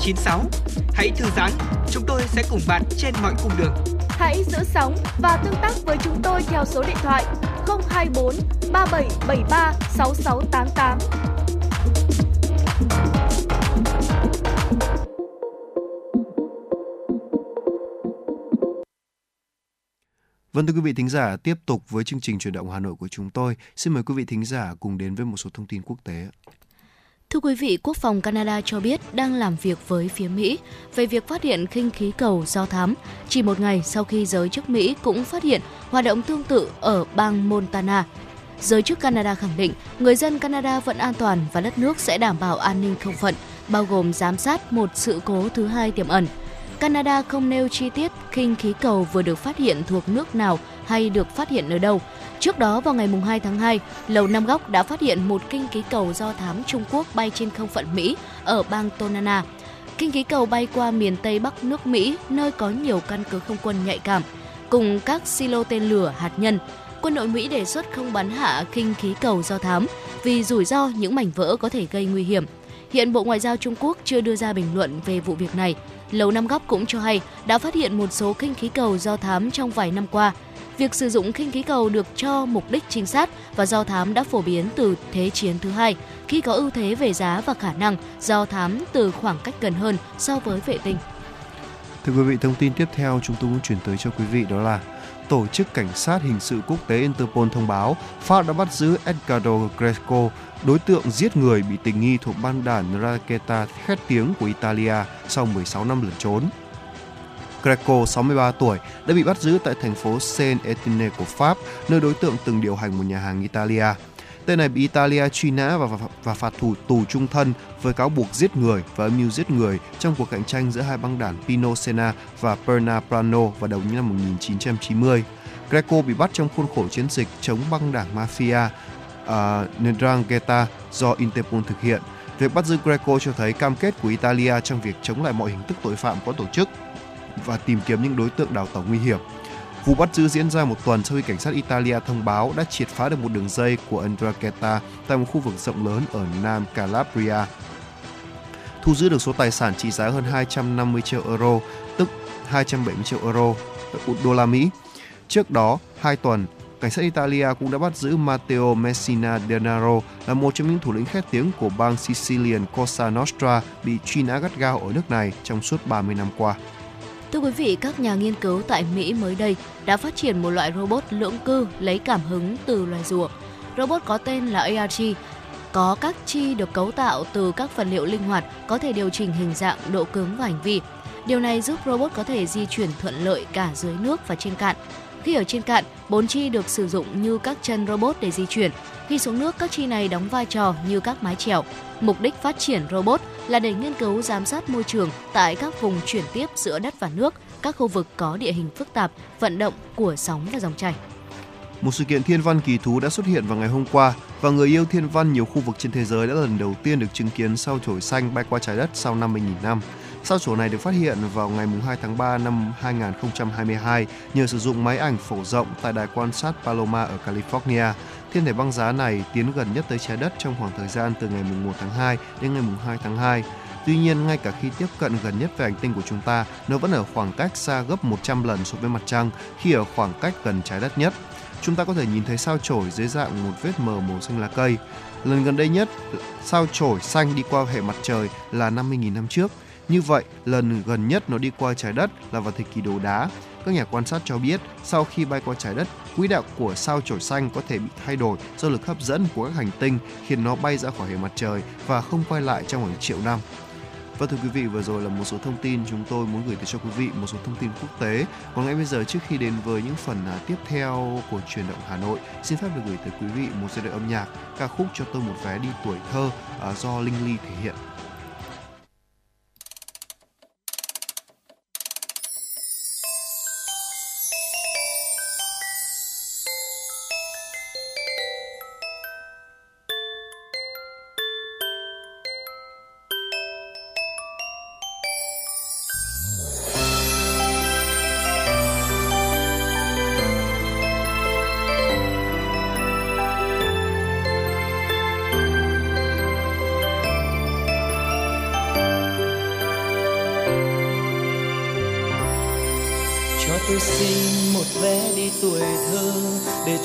[SPEAKER 5] FM96. Hãy thư giãn, chúng tôi sẽ cùng bạn trên mọi cung đường.
[SPEAKER 6] Hãy giữ sóng và tương tác với chúng tôi theo số điện thoại 024 3773 6688.
[SPEAKER 3] Vâng thưa quý vị thính giả, tiếp tục với chương trình chuyển động Hà Nội của chúng tôi. Xin mời quý vị thính giả cùng đến với một số thông tin quốc tế.
[SPEAKER 2] Thưa quý vị, Quốc phòng Canada cho biết đang làm việc với phía Mỹ về việc phát hiện khinh khí cầu do thám, chỉ một ngày sau khi giới chức Mỹ cũng phát hiện hoạt động tương tự ở bang Montana. Giới chức Canada khẳng định người dân Canada vẫn an toàn và đất nước sẽ đảm bảo an ninh không phận, bao gồm giám sát một sự cố thứ hai tiềm ẩn. Canada không nêu chi tiết khinh khí cầu vừa được phát hiện thuộc nước nào hay được phát hiện ở đâu. Trước đó vào ngày 2 tháng 2, Lầu Năm Góc đã phát hiện một kinh khí cầu do thám Trung Quốc bay trên không phận Mỹ ở bang Tonana. Kinh khí cầu bay qua miền Tây Bắc nước Mỹ, nơi có nhiều căn cứ không quân nhạy cảm, cùng các silo tên lửa hạt nhân. Quân đội Mỹ đề xuất không bắn hạ kinh khí cầu do thám vì rủi ro những mảnh vỡ có thể gây nguy hiểm. Hiện Bộ Ngoại giao Trung Quốc chưa đưa ra bình luận về vụ việc này. Lầu Năm Góc cũng cho hay đã phát hiện một số khinh khí cầu do thám trong vài năm qua. Việc sử dụng khinh khí cầu được cho mục đích trinh sát và do thám đã phổ biến từ Thế chiến thứ hai, khi có ưu thế về giá và khả năng do thám từ khoảng cách gần hơn so với vệ tinh.
[SPEAKER 3] Thưa quý vị, thông tin tiếp theo chúng tôi muốn chuyển tới cho quý vị đó là Tổ chức Cảnh sát Hình sự Quốc tế Interpol thông báo Pháp đã bắt giữ Edgardo Greco, đối tượng giết người bị tình nghi thuộc băng đảng Raketa khét tiếng của Italia sau 16 năm lẩn trốn. Greco, 63 tuổi, đã bị bắt giữ tại thành phố Saint-Etienne của Pháp, nơi đối tượng từng điều hành một nhà hàng Italia. Tên này bị Italia truy nã và, và, và phạt tù tù trung thân với cáo buộc giết người và âm mưu giết người trong cuộc cạnh tranh giữa hai băng đảng Pino Sena và Perna Prano vào đầu những năm 1990. Greco bị bắt trong khuôn khổ chiến dịch chống băng đảng mafia À, uh, Ndrangheta do Interpol thực hiện. Việc bắt giữ Greco cho thấy cam kết của Italia trong việc chống lại mọi hình thức tội phạm có tổ chức và tìm kiếm những đối tượng đào tẩu nguy hiểm. Vụ bắt giữ diễn ra một tuần sau khi cảnh sát Italia thông báo đã triệt phá được một đường dây của Ndrangheta tại một khu vực rộng lớn ở Nam Calabria. Thu giữ được số tài sản trị giá hơn 250 triệu euro, tức 270 triệu euro, đô la Mỹ. Trước đó, hai tuần, cảnh sát Italia cũng đã bắt giữ Matteo Messina Denaro là một trong những thủ lĩnh khét tiếng của bang Sicilian Cosa Nostra bị truy nã gắt gao ở nước này trong suốt 30 năm qua.
[SPEAKER 2] Thưa quý vị, các nhà nghiên cứu tại Mỹ mới đây đã phát triển một loại robot lưỡng cư lấy cảm hứng từ loài rùa. Robot có tên là ARG, có các chi được cấu tạo từ các vật liệu linh hoạt, có thể điều chỉnh hình dạng, độ cứng và hành vi. Điều này giúp robot có thể di chuyển thuận lợi cả dưới nước và trên cạn. Khi ở trên cạn, bốn chi được sử dụng như các chân robot để di chuyển. Khi xuống nước, các chi này đóng vai trò như các mái chèo. Mục đích phát triển robot là để nghiên cứu giám sát môi trường tại các vùng chuyển tiếp giữa đất và nước, các khu vực có địa hình phức tạp, vận động của sóng và dòng chảy.
[SPEAKER 3] Một sự kiện thiên văn kỳ thú đã xuất hiện vào ngày hôm qua và người yêu thiên văn nhiều khu vực trên thế giới đã lần đầu tiên được chứng kiến sao chổi xanh bay qua trái đất sau 50.000 năm. Sao chổi này được phát hiện vào ngày 2 tháng 3 năm 2022 nhờ sử dụng máy ảnh phổ rộng tại đài quan sát Paloma ở California. Thiên thể băng giá này tiến gần nhất tới trái đất trong khoảng thời gian từ ngày 1 tháng 2 đến ngày 2 tháng 2. Tuy nhiên, ngay cả khi tiếp cận gần nhất về hành tinh của chúng ta, nó vẫn ở khoảng cách xa gấp 100 lần so với mặt trăng khi ở khoảng cách gần trái đất nhất. Chúng ta có thể nhìn thấy sao chổi dưới dạng một vết mờ màu xanh lá cây. Lần gần đây nhất, sao chổi xanh đi qua hệ mặt trời là 50.000 năm trước. Như vậy, lần gần nhất nó đi qua trái đất là vào thời kỳ đồ đá. Các nhà quan sát cho biết, sau khi bay qua trái đất, quỹ đạo của sao chổi xanh có thể bị thay đổi do lực hấp dẫn của các hành tinh khiến nó bay ra khỏi hệ mặt trời và không quay lại trong hàng triệu năm. Và thưa quý vị, vừa rồi là một số thông tin chúng tôi muốn gửi tới cho quý vị, một số thông tin quốc tế. Còn ngay bây giờ trước khi đến với những phần à, tiếp theo của truyền động Hà Nội, xin phép được gửi tới quý vị một giai đoạn âm nhạc ca khúc cho tôi một vé đi tuổi thơ à, do Linh Ly thể hiện.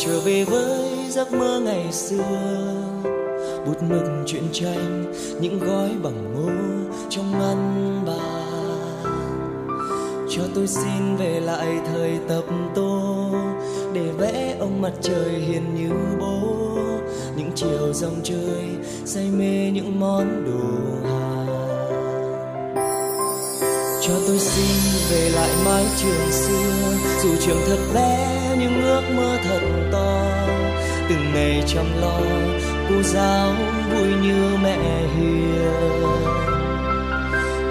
[SPEAKER 7] Trở về với giấc mơ ngày xưa. Bút mực truyện tranh những gói bằng ngô trong ngăn bàn. Cho tôi xin về lại thời tập tô, để vẽ ông mặt trời hiền như bố. Những chiều dòng chơi say mê những món đồ hàng cho tôi xin về lại mái trường xưa, dù trường thật bé những ước mơ thật to. Từng ngày chăm lo, cô giáo vui như mẹ hiền.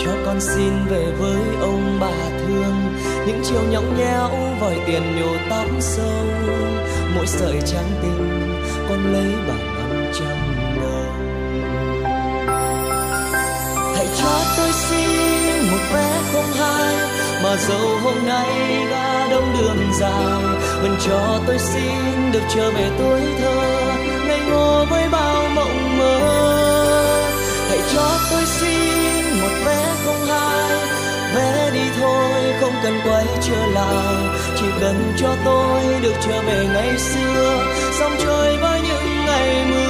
[SPEAKER 7] Cho con xin về với ông bà thương, những chiều nhõng nhẽo vòi tiền nhổ tóc sâu. Mỗi sợi trắng tinh, con lấy bằng năm trăm đồng. Hãy cho tôi xin một vé không hai mà dẫu hôm nay đã đông đường dài, vẫn cho tôi xin được trở về tuổi thơ. Ngây ngô với bao mộng mơ. Hãy cho tôi xin một vé không hai, vé đi thôi không cần quay trở lại. Chỉ cần cho tôi được trở về ngày xưa, dòng trời với những ngày mưa.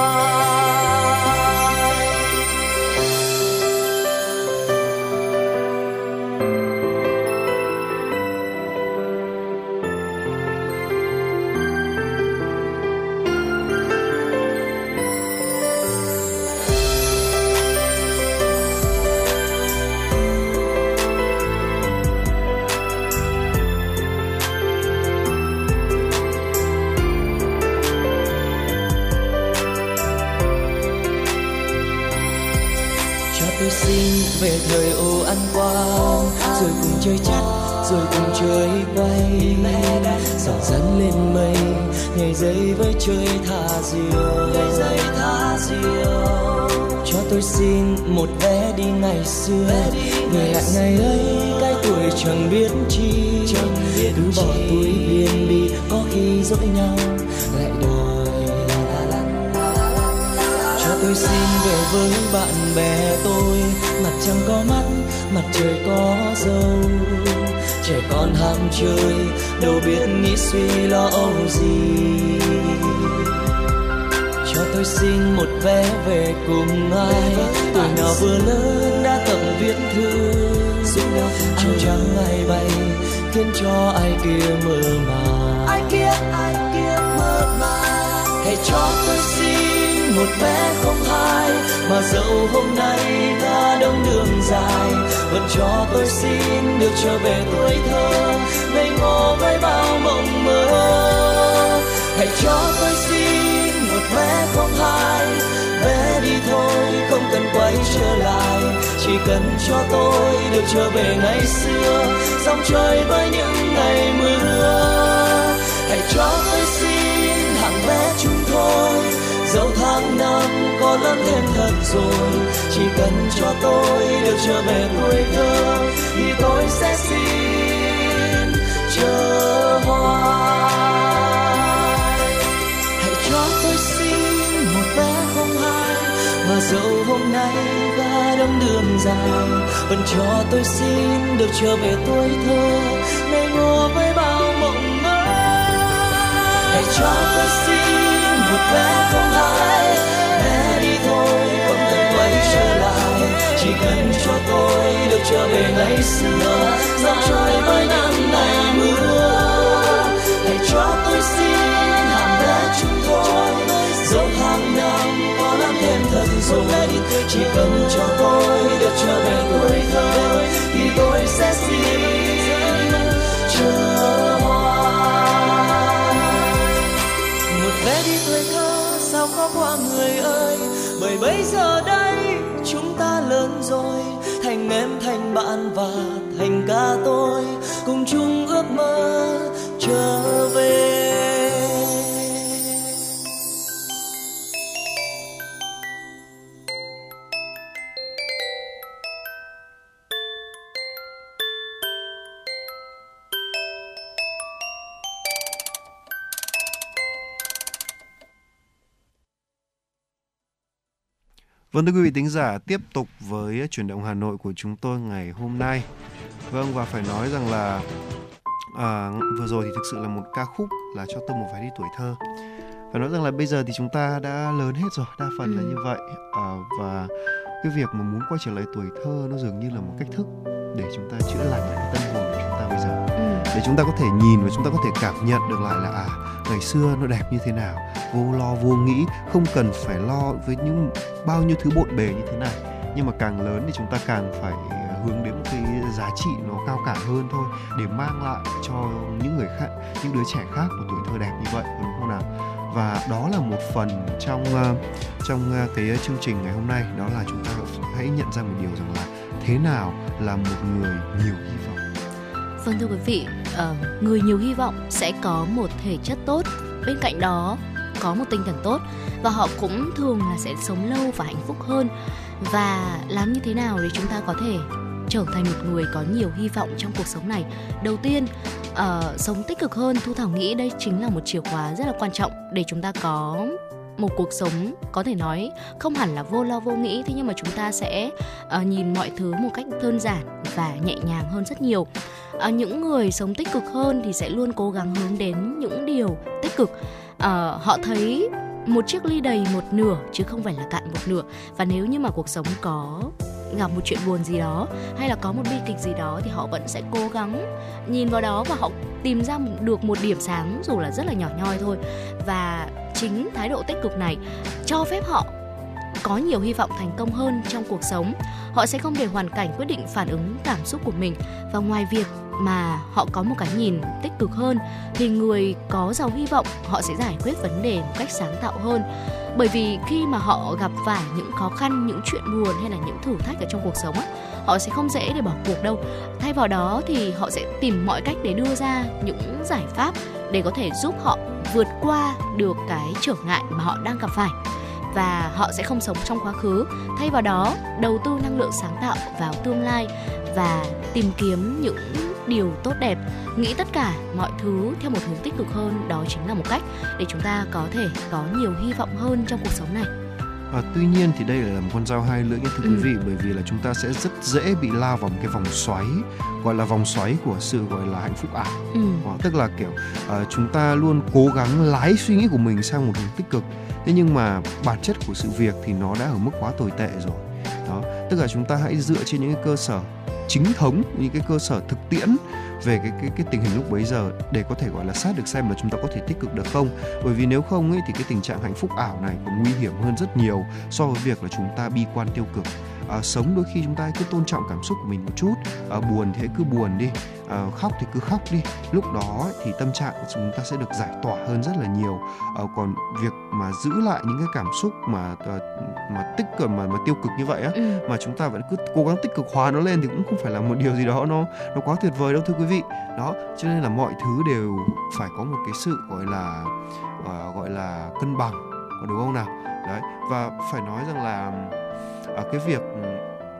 [SPEAKER 7] Chơi chắc rồi cùng chơi quay dần dần lên mây nhảy dây với chơi thả diều. Nhảy dây thả diều. Cho tôi xin một vé đi ngày xưa. Về lại ngày ấy cái tuổi chẳng biết chi. Cứ bỏ túi viên bi có khi dỗi nhau tôi xin về với bạn bè tôi. Mặt trăng có mắt mặt trời có dâu. Trẻ con ham chơi đâu biết nghĩ suy lo âu gì. Cho tôi xin một vé về cùng ai. Tuổi nào vừa lớn đã tập viết thư áo trắng ai bay khiến cho ai kia mơ màng. Ai kia ai kia mơ màng. Hãy cho tôi xin một bé không hai, mà dẫu hôm nay ta đông đường dài, vẫn cho tôi xin được trở về tuổi thơ. Ngây ngô với bao mộng mơ, hãy cho tôi xin một bé không hai. Bé đi thôi, không cần quay trở lại, chỉ cần cho tôi được trở về ngày xưa. Dòng trời với những ngày mưa, hãy cho tôi xin hàng bé chúng thôi dẫu tháng năm có lớn thêm thật rồi, chỉ cần cho tôi được trở về tuổi thơ thì tôi sẽ xin chờ hoài. Hãy cho tôi xin một vé không hai, mà dẫu hôm nay ga đông đường dài, vẫn cho tôi xin được trở về tuổi thơ ngây ngô với bao mộng mơ. Hãy cho tôi xin một vé không hai bé đi thôi không cần quay trở lại. Chỉ cần cho tôi được trở về ngày xưa. Dạo trời với năm ngày mưa. Hãy cho tôi xin hàng bé chúng tôi. Dẫu hàng năm có làm thêm thật rồi chỉ cần cho tôi được trở về tuổi thơ, thì tôi sẽ xin. Về đi tuổi thơ, sao khó qua người ơi? Bởi bây giờ đây, chúng ta lớn rồi. Thành em, thành bạn và thành ca tôi. Cùng chung ước mơ, trở về.
[SPEAKER 3] Vâng thưa quý vị tính giả, tiếp tục với chuyển động Hà Nội của chúng tôi ngày hôm nay. Vâng và phải nói rằng là à, vừa rồi thì thực sự là một ca khúc là cho tôi một vài đi tuổi thơ. Phải nói rằng là bây giờ thì chúng ta đã lớn hết rồi, đa phần là
[SPEAKER 2] Ừ.
[SPEAKER 3] như vậy. À, và cái việc mà muốn quay trở lại tuổi thơ nó dường như là một cách thức để chúng ta chữa lành cái tâm hồn của chúng ta bây giờ
[SPEAKER 2] Ừ.
[SPEAKER 3] để chúng ta có thể nhìn và chúng ta có thể cảm nhận được lại là à ngày xưa nó đẹp như thế nào vô lo vô nghĩ không cần phải lo với những bao nhiêu thứ bộn bề như thế này. Nhưng mà càng lớn thì chúng ta càng phải ờ, hướng đến một cái giá trị nó cao cả hơn thôi để mang lại cho những người khác những đứa trẻ khác một tuổi thơ đẹp như vậy đúng không nào? Và đó là một phần trong ờ, trong ờ, cái chương trình ngày hôm nay đó là chúng ta hãy nhận ra một điều rằng là thế nào là một người nhiều hy vọng.
[SPEAKER 2] Vâng thưa quý vị, người nhiều hy vọng sẽ có một thể chất tốt, bên cạnh đó có một tinh thần tốt và họ cũng thường là sẽ sống lâu và hạnh phúc hơn. Và làm như thế nào để chúng ta có thể trở thành một người có nhiều hy vọng trong cuộc sống này? Đầu tiên, uh, sống tích cực hơn, Thu Thảo nghĩ đây chính là một chìa khóa rất là quan trọng để chúng ta có một cuộc sống có thể nói không hẳn là vô lo vô nghĩ thế nhưng mà chúng ta sẽ uh, nhìn mọi thứ một cách đơn giản và nhẹ nhàng hơn rất nhiều uh, những người sống tích cực hơn thì sẽ luôn cố gắng hướng đến những điều tích cực uh, họ thấy một chiếc ly đầy một nửa chứ không phải là cạn một nửa. Và nếu như mà cuộc sống có gặp một chuyện buồn gì đó hay là có một bi kịch gì đó thì họ vẫn sẽ cố gắng nhìn vào đó và họ tìm ra được một điểm sáng dù là rất là nhỏ nhoi thôi. Và chính thái độ tích cực này cho phép họ có nhiều hy vọng thành công hơn trong cuộc sống. Họ sẽ không để hoàn cảnh quyết định phản ứng cảm xúc của mình. Và ngoài việc mà họ có một cái nhìn tích cực hơn, thì người có giàu hy vọng, họ sẽ giải quyết vấn đề một cách sáng tạo hơn. Bởi vì khi mà họ gặp phải những khó khăn, những chuyện buồn hay là những thử thách ở trong cuộc sống á, họ sẽ không dễ để bỏ cuộc đâu. Thay vào đó thì họ sẽ tìm mọi cách để đưa ra những giải pháp để có thể giúp họ vượt qua được cái trở ngại mà họ đang gặp phải và họ sẽ không sống trong quá khứ. Thay vào đó, đầu tư năng lượng sáng tạo vào tương lai và tìm kiếm những điều tốt đẹp. Nghĩ tất cả mọi thứ theo một hướng tích cực hơn, đó chính là một cách để chúng ta có thể có nhiều hy vọng hơn trong cuộc sống này.
[SPEAKER 3] Và tuy nhiên thì đây là một con dao hai lưỡi nha thưa quý
[SPEAKER 2] Ừ.
[SPEAKER 3] vị bởi vì là chúng ta sẽ rất dễ bị lao vào một cái vòng xoáy gọi là vòng xoáy của sự gọi là hạnh phúc ảo
[SPEAKER 2] ừ.
[SPEAKER 3] Đó, tức là kiểu ờ, chúng ta luôn cố gắng lái suy nghĩ của mình sang một hướng tích cực thế nhưng mà bản chất của sự việc thì nó đã ở mức quá tồi tệ rồi đó tức là chúng ta hãy dựa trên những cái cơ sở chính thống những cái cơ sở thực tiễn về cái cái cái tình hình lúc bấy giờ để có thể, gọi là, sát được xem là chúng ta có thể tích cực được không. Bởi vì nếu không ấy thì cái tình trạng hạnh phúc ảo này còn nguy hiểm hơn rất nhiều so với việc là chúng ta bi quan tiêu cực à, sống đôi khi chúng ta cứ tôn trọng cảm xúc của mình một chút. À, buồn thì cứ buồn đi à, khóc thì cứ khóc đi. Lúc đó thì tâm trạng của chúng ta sẽ được giải tỏa hơn rất là nhiều. À, còn việc mà giữ lại những cái cảm xúc mà mà tích cực mà mà tiêu cực như vậy á ừ. mà chúng ta vẫn cứ cố gắng tích cực hóa nó lên thì cũng không phải là một điều gì đó nó nó quá tuyệt vời đâu thưa quý vị. Đó cho nên là mọi thứ đều phải có một cái sự gọi là uh, gọi là cân bằng đúng không nào? Đấy và phải nói rằng là uh, cái việc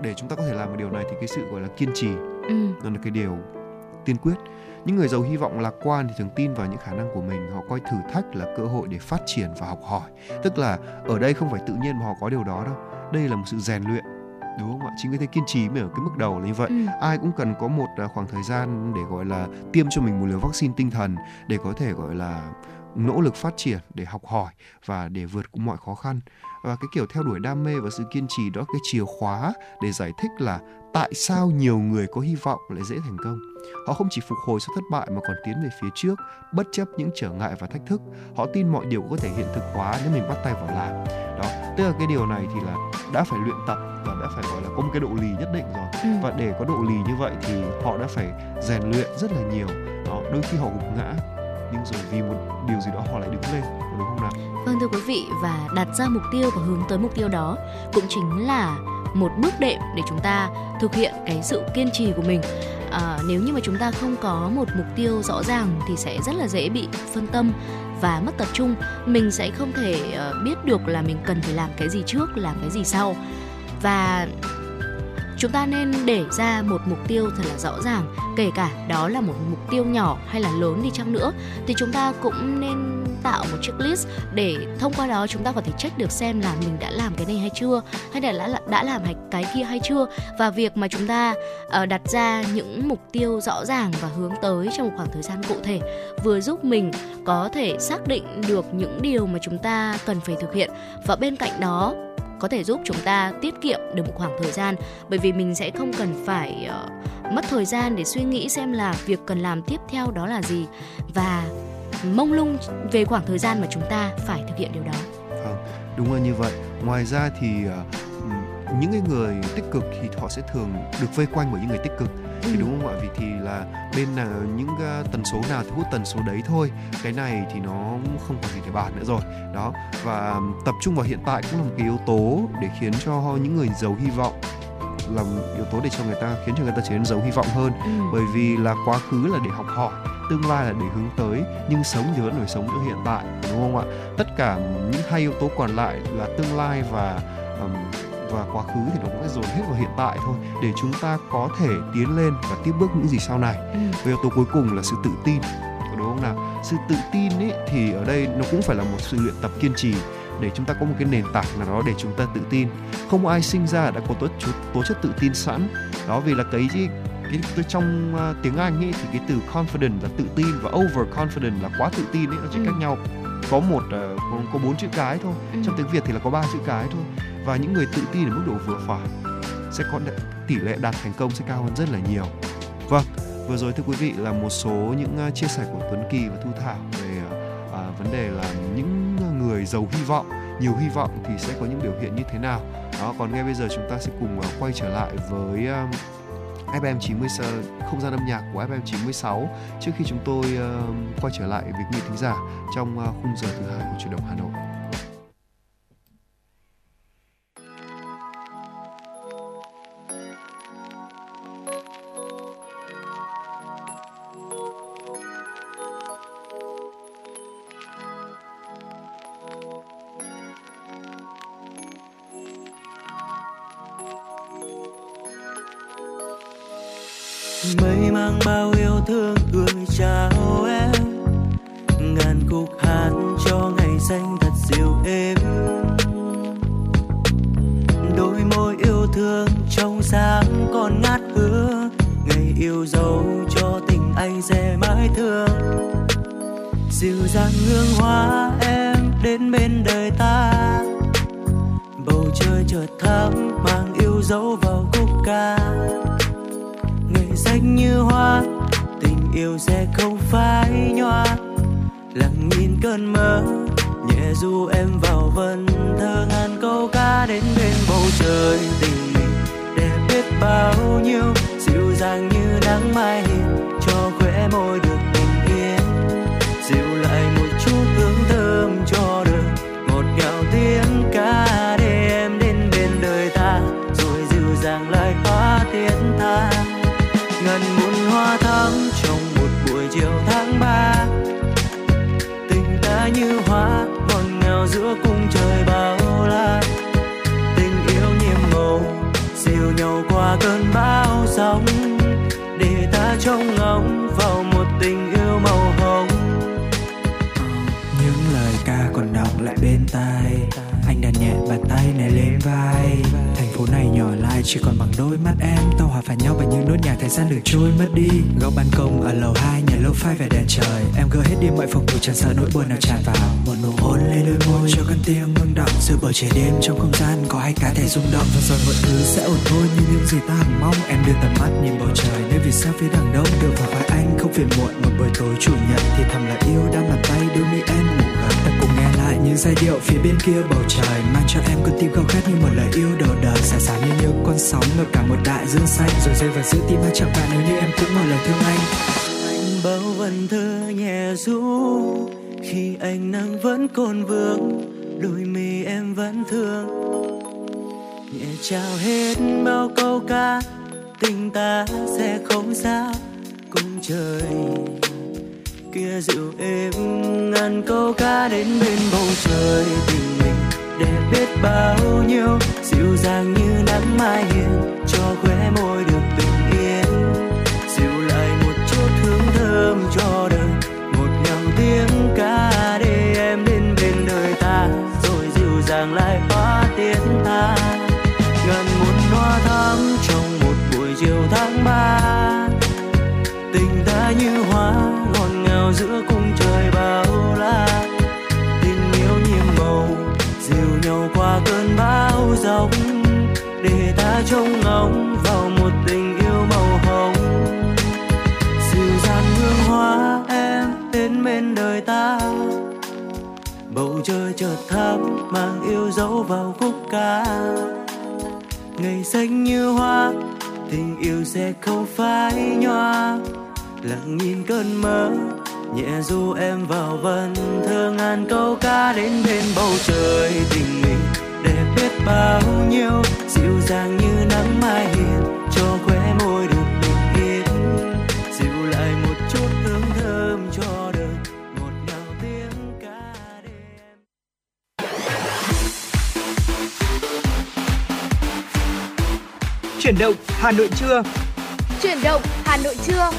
[SPEAKER 3] để chúng ta có thể làm một điều này thì cái sự gọi là kiên trì ừ. là cái điều tiên quyết. Những người giàu hy vọng lạc quan thì thường tin vào những khả năng của mình họ coi thử thách là cơ hội để phát triển và học hỏi. Tức là ở đây không phải tự nhiên mà họ có điều đó đâu. Đây là một sự rèn luyện đúng không ạ? Chính vì thế kiên trì mới ở cái mức đầu là như vậy. Ừ. ai cũng cần có một à, khoảng thời gian để gọi là tiêm cho mình một liều vaccine tinh thần để có thể gọi là nỗ lực phát triển để học hỏi và để vượt qua mọi khó khăn. Và cái kiểu theo đuổi đam mê và sự kiên trì đó cái chìa khóa để giải thích là tại sao nhiều người có hy vọng lại dễ thành công. Họ không chỉ phục hồi sau thất bại mà còn tiến về phía trước bất chấp những trở ngại và thách thức. Họ tin mọi điều có thể hiện thực hóa nếu mình bắt tay vào làm. Đó tức là cái điều này thì là đã phải luyện tập và đã phải gọi là có một cái độ lì nhất định rồi. Ừ. và để có độ lì như vậy thì họ đã phải rèn luyện rất là nhiều. Đó đôi khi họ gục ngã nhưng rồi vì một điều gì đó họ lại đứng lên đúng không nào?
[SPEAKER 2] Vâng thưa quý vị và đặt ra mục tiêu và hướng tới mục tiêu đó cũng chính là một bước đệm để chúng ta thực hiện cái sự kiên trì của mình. À, nếu như mà chúng ta không có một mục tiêu rõ ràng thì sẽ rất là dễ bị phân tâm và mất tập trung. Mình sẽ không thể ờ, biết được là mình cần phải làm cái gì trước làm cái gì sau. Và chúng ta nên để ra một mục tiêu thật là rõ ràng kể cả đó là một mục tiêu nhỏ hay là lớn đi chăng nữa thì chúng ta cũng nên tạo một checklist để thông qua đó chúng ta có thể check được xem là mình đã làm cái này hay chưa hay là đã, đã làm cái kia hay chưa. Và việc mà chúng ta uh, đặt ra những mục tiêu rõ ràng và hướng tới trong một khoảng thời gian cụ thể vừa giúp mình có thể xác định được những điều mà chúng ta cần phải thực hiện. Và bên cạnh đó có thể giúp chúng ta tiết kiệm được một khoảng thời gian bởi vì mình sẽ không cần phải uh, mất thời gian để suy nghĩ xem là việc cần làm tiếp theo đó là gì và mông lung về khoảng thời gian mà chúng ta phải thực hiện điều đó.
[SPEAKER 3] À, đúng là như vậy. Ngoài ra thì uh, những cái người tích cực thì họ sẽ thường được vây quanh bởi những người tích cực. Thì đúng không ạ? Vì thì là bên là những uh, tần số nào thì hút tần số đấy thôi cái này thì nó không còn gì để bàn nữa rồi. Đó và tập trung vào hiện tại cũng là một cái yếu tố để khiến cho những người giàu hy vọng là yếu tố để cho người ta khiến cho người ta trở nên giàu hy vọng hơn. Ừ. bởi vì là quá khứ là để học hỏi tương lai là để hướng tới nhưng sống thì vẫn phải sống cho hiện tại đúng không ạ? Tất cả những hai yếu tố còn lại là tương lai và um, và quá khứ thì nó cũng dồn hết vào hiện tại thôi để chúng ta có thể tiến lên và tiếp bước những gì sau này. Ừ. và yếu tố cuối cùng là sự tự tin đúng không nào? Sự tự tin ấy thì ở đây nó cũng phải là một sự luyện tập kiên trì để chúng ta có một cái nền tảng nào đó để chúng ta tự tin. Không ai sinh ra đã có tố, tố chất tự tin sẵn. Đó vì là cái gì? Cái trong uh, tiếng Anh ấy thì cái từ confident là tự tin và overconfident là quá tự tin ấy nó chỉ ừ. cách nhau. Có một uh, có, có bốn chữ cái thôi. Ừ. trong tiếng Việt thì là có ba chữ cái thôi và những người tự tin ở mức độ vừa phải sẽ có tỷ lệ đạt thành công sẽ cao hơn rất là nhiều vâng vừa rồi thưa quý vị là một số những chia sẻ của Tuấn Kỳ và Thu Thảo về à, vấn đề là những người giàu hy vọng nhiều hy vọng thì sẽ có những biểu hiện như thế nào đó còn ngay bây giờ chúng ta sẽ cùng uh, quay trở lại với FM 96 không gian âm nhạc của FM 96 trước khi chúng tôi uh, quay trở lại với quý thính giả trong uh, khung giờ thứ hai của chuyển động Hà Nội.
[SPEAKER 4] Mây mang bao yêu thương gửi chào em. Ngàn khúc hát cho ngày xanh thật dịu êm. Đôi môi yêu thương trong sáng còn ngát hương ngày yêu dấu cho tình anh sẽ mãi thương. Dịu dàng hương hoa em đến bên đời ta. Bầu trời chợt thắm, mang yêu dấu vào khúc ca như hoa, tình
[SPEAKER 7] yêu sẽ không phai nhòa. Lặng nhìn cơn mơ, nhẹ du em vào vần thơ ngàn câu ca đến bên bầu trời. Tình mình đẹp biết bao nhiêu, dịu dàng như nắng mai, cho khóe môi được chiều tháng ba. Tình ta như hoa ngọt ngào giữa cung trời bao la. Tình yêu nhiệm màu dìu nhau qua cơn bão sóng. Để ta trông ngóng vào một tình yêu màu hồng.
[SPEAKER 8] Những lời ca còn đọng lại bên tai và tay này lên vai. Thành phố này nhỏ lại, chỉ còn bằng đôi mắt em. Tao hòa phải nhau bằng những nốt nhạc, thời gian được trôi mất đi. Góc ban công ở lầu hai, nhà lâu phai về đèn trời. Em gỡ hết đi mọi phòng thủ chẳng sợ nỗi buồn nào tràn vào. Một nụ hôn lên đôi môi, cho con tim ngưng động giữa bầu trời đêm, trong không gian có hai cá thể rung động. Và rồi mọi thứ sẽ ổn thôi như những gì ta hằng mong, em đưa tầm mắt nhìn bầu trời. Nơi vì sao phía đằng đông được vào vai anh không phiền muộn. Một buổi tối chủ nhật thì thầm là yêu, đang bàn tay đưa mi em ngủ những giai điệu phía bên kia bầu trời, mang cho em con tim khao khát như một lời yêu đầu đời. Xả xả như những con sóng ngập cả một đại dương xanh, rồi rơi vào giữa tim anh chẳng bạn nếu như em cũng một lần thương anh.
[SPEAKER 7] Anh bao vần thơ nhẹ ru khi ánh nắng vẫn còn vương đôi mi em vẫn thương. Nhẹ trao hết bao câu ca, tình ta sẽ không xa cùng trời kia dịu êm, ngàn câu ca đến bên bầu trời tình mình đẹp biết bao nhiêu, dịu dàng như nắng mai hiền, cho khóe môi được ta trông ngóng vào một tình yêu màu hồng. Dịu dàng hương hoa em đến bên đời ta, bầu trời chợt thắm mang yêu dấu vào khúc ca. Ngày xanh như hoa, tình yêu sẽ không phai nhòa. Lặng nhìn cơn mơ, nhẹ du em vào vần thơ ngàn câu ca đến bên bầu trời tình mình đẹp biết bao nhiêu dịu dàng như nắng mai hiền cho khóe môi được bình yên dịu lại một chút hương thơm cho đời ngọt ngào tiếng ca đêm
[SPEAKER 1] Chuyển động Hà Nội trưa.
[SPEAKER 6] Chuyển động Hà Nội trưa.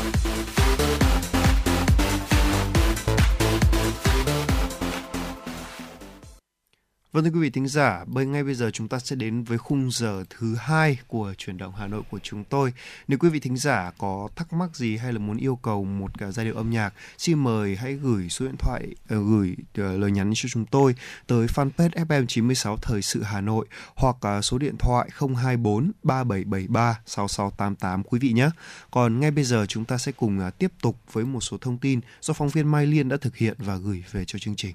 [SPEAKER 3] Vâng thưa quý vị thính giả, bây ngay bây giờ chúng ta sẽ đến với khung giờ thứ hai của chuyển động Hà Nội của chúng tôi. Nếu quý vị thính giả có thắc mắc gì hay là muốn yêu cầu một cái giai điệu âm nhạc, xin mời hãy gửi số điện thoại, uh, gửi uh, lời nhắn cho chúng tôi tới fanpage FM96 Thời sự Hà Nội hoặc uh, số điện thoại 024 3773 6688 quý vị nhé. Còn ngay bây giờ chúng ta sẽ cùng uh, tiếp tục với một số thông tin do phóng viên Mai Liên đã thực hiện và gửi về cho chương trình.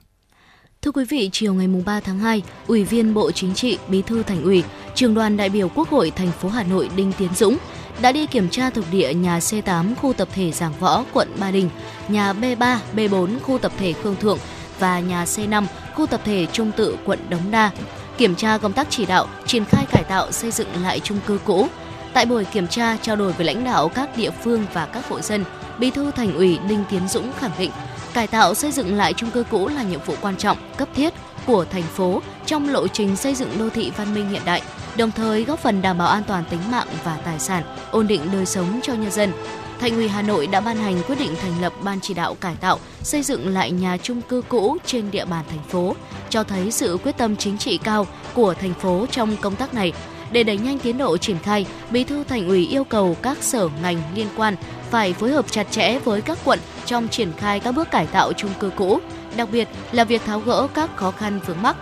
[SPEAKER 2] Thưa quý vị, chiều ngày 3 tháng 2, Ủy viên Bộ Chính trị, Bí thư Thành ủy, Trường đoàn đại biểu Quốc hội thành phố Hà Nội Đinh Tiến Dũng đã đi kiểm tra thực địa nhà C8 khu tập thể Giảng Võ, quận Ba Đình, nhà B3, B4 khu tập thể Khương Thượng và nhà C5 khu tập thể Trung Tự, quận Đống Đa. Kiểm tra công tác chỉ đạo, triển khai cải tạo xây dựng lại chung cư cũ. Tại buổi kiểm tra trao đổi với lãnh đạo các địa phương và các hộ dân, Bí thư Thành ủy Đinh Tiến Dũng khẳng định cải tạo xây dựng lại chung cư cũ là nhiệm vụ quan trọng, cấp thiết của thành phố trong lộ trình xây dựng đô thị văn minh hiện đại, đồng thời góp phần đảm bảo an toàn tính mạng và tài sản, ổn định đời sống cho nhân dân. Thành ủy Hà Nội đã ban hành quyết định thành lập ban chỉ đạo cải tạo, xây dựng lại nhà chung cư cũ trên địa bàn thành phố, cho thấy sự quyết tâm chính trị cao của thành phố trong công tác này. Để đẩy nhanh tiến độ triển khai, Bí thư Thành ủy yêu cầu các sở ngành liên quan phải phối hợp chặt chẽ với các quận trong triển khai các bước cải tạo chung cư cũ, đặc biệt là việc tháo gỡ các khó khăn vướng mắc.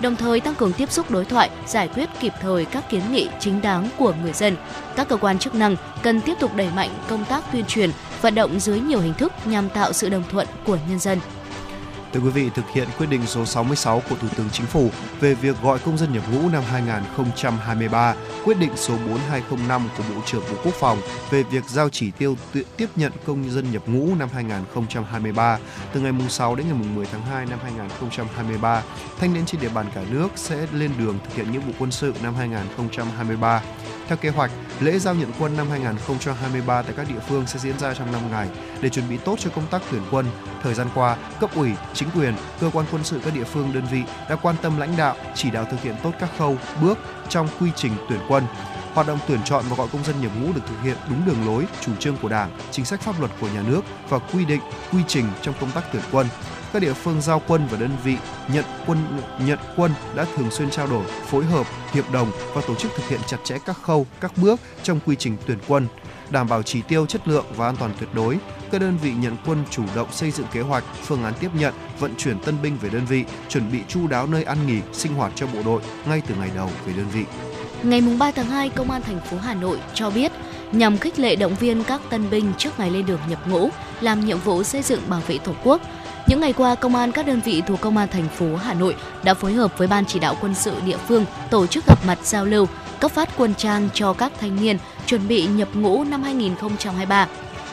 [SPEAKER 2] đồng thời tăng cường tiếp xúc đối thoại, giải quyết kịp thời các kiến nghị chính đáng của người dân. Các cơ quan chức năng cần tiếp tục đẩy mạnh công tác tuyên truyền, vận động dưới nhiều hình thức nhằm tạo sự đồng thuận của nhân dân.
[SPEAKER 3] Thưa quý vị, thực hiện quyết định số 66 của Thủ tướng Chính phủ về việc gọi công dân nhập ngũ năm 2023, quyết định số 4205 của Bộ trưởng Bộ Quốc phòng về việc giao chỉ tiêu tiếp nhận công dân nhập ngũ năm 2023 từ ngày 6 đến ngày 10 tháng 2 năm 2023, thanh niên trên địa bàn cả nước sẽ lên đường thực hiện nghĩa vụ quân sự năm 2023. Theo kế hoạch, lễ giao nhận quân năm 2023 tại các địa phương sẽ diễn ra trong 5 ngày để chuẩn bị tốt cho công tác tuyển quân. Thời gian qua, cấp ủy, chính quyền, cơ quan quân sự các địa phương đơn vị đã quan tâm lãnh đạo, chỉ đạo thực hiện tốt các khâu, bước trong quy trình tuyển quân. Hoạt động tuyển chọn và gọi công dân nhập ngũ được thực hiện đúng đường lối, chủ trương của Đảng, chính sách pháp luật của nhà nước và quy định, quy trình trong công tác tuyển quân các địa phương giao quân và đơn vị nhận quân nhận quân đã thường xuyên trao đổi, phối hợp, hiệp đồng và tổ chức thực hiện chặt chẽ các khâu, các bước trong quy trình tuyển quân, đảm bảo chỉ tiêu chất lượng và an toàn tuyệt đối. Các đơn vị nhận quân chủ động xây dựng kế hoạch, phương án tiếp nhận, vận chuyển tân binh về đơn vị, chuẩn bị chu đáo nơi ăn nghỉ, sinh hoạt cho bộ đội ngay từ ngày đầu về đơn vị.
[SPEAKER 2] Ngày 3 tháng 2, Công an thành phố Hà Nội cho biết nhằm khích lệ động viên các tân binh trước ngày lên đường nhập ngũ làm nhiệm vụ xây dựng bảo vệ Tổ quốc, những ngày qua, công an các đơn vị thuộc công an thành phố Hà Nội đã phối hợp với ban chỉ đạo quân sự địa phương tổ chức gặp mặt giao lưu, cấp phát quân trang cho các thanh niên chuẩn bị nhập ngũ năm 2023.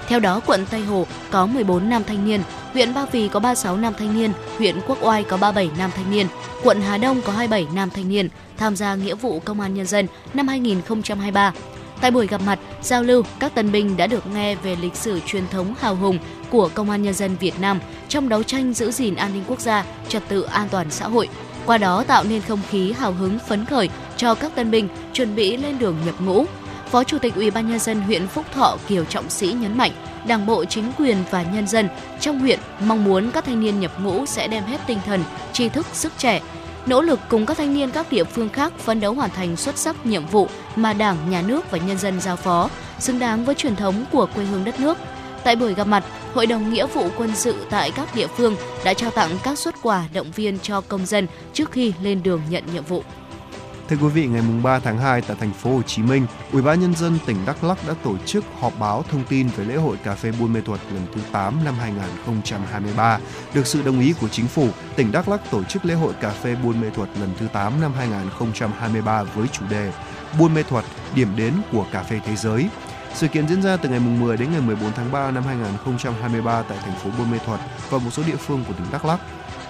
[SPEAKER 2] Theo đó, quận Tây Hồ có 14 nam thanh niên, huyện Ba Vì có 36 nam thanh niên, huyện Quốc Oai có 37 nam thanh niên, quận Hà Đông có 27 nam thanh niên tham gia nghĩa vụ công an nhân dân năm 2023. Tại buổi gặp mặt, giao lưu, các tân binh đã được nghe về lịch sử truyền thống hào hùng của Công an Nhân dân Việt Nam trong đấu tranh giữ gìn an ninh quốc gia, trật tự an toàn xã hội. Qua đó tạo nên không khí hào hứng phấn khởi cho các tân binh chuẩn bị lên đường nhập ngũ. Phó Chủ tịch Ủy ban nhân dân huyện Phúc Thọ Kiều Trọng Sĩ nhấn mạnh, Đảng bộ, chính quyền và nhân dân trong huyện mong muốn các thanh niên nhập ngũ sẽ đem hết tinh thần, tri thức, sức trẻ, nỗ lực cùng các thanh niên các địa phương khác phấn đấu hoàn thành xuất sắc nhiệm vụ mà Đảng, Nhà nước và nhân dân giao phó, xứng đáng với truyền thống của quê hương đất nước. Tại buổi gặp mặt, Hội đồng Nghĩa vụ quân sự tại các địa phương đã trao tặng các xuất quà động viên cho công dân trước khi lên đường nhận nhiệm vụ.
[SPEAKER 3] Thưa quý vị, ngày 3 tháng 2 tại thành phố Hồ Chí Minh, Ủy ban nhân dân tỉnh Đắk Lắk đã tổ chức họp báo thông tin về lễ hội cà phê Buôn Mê Thuột lần thứ 8 năm 2023. Được sự đồng ý của chính phủ, tỉnh Đắk Lắk tổ chức lễ hội cà phê Buôn Mê Thuột lần thứ 8 năm 2023 với chủ đề Buôn Mê Thuột điểm đến của cà phê thế giới. Sự kiện diễn ra từ ngày 10 đến ngày 14 tháng 3 năm 2023 tại thành phố Buôn Mê Thuột và một số địa phương của tỉnh Đắk Lắk.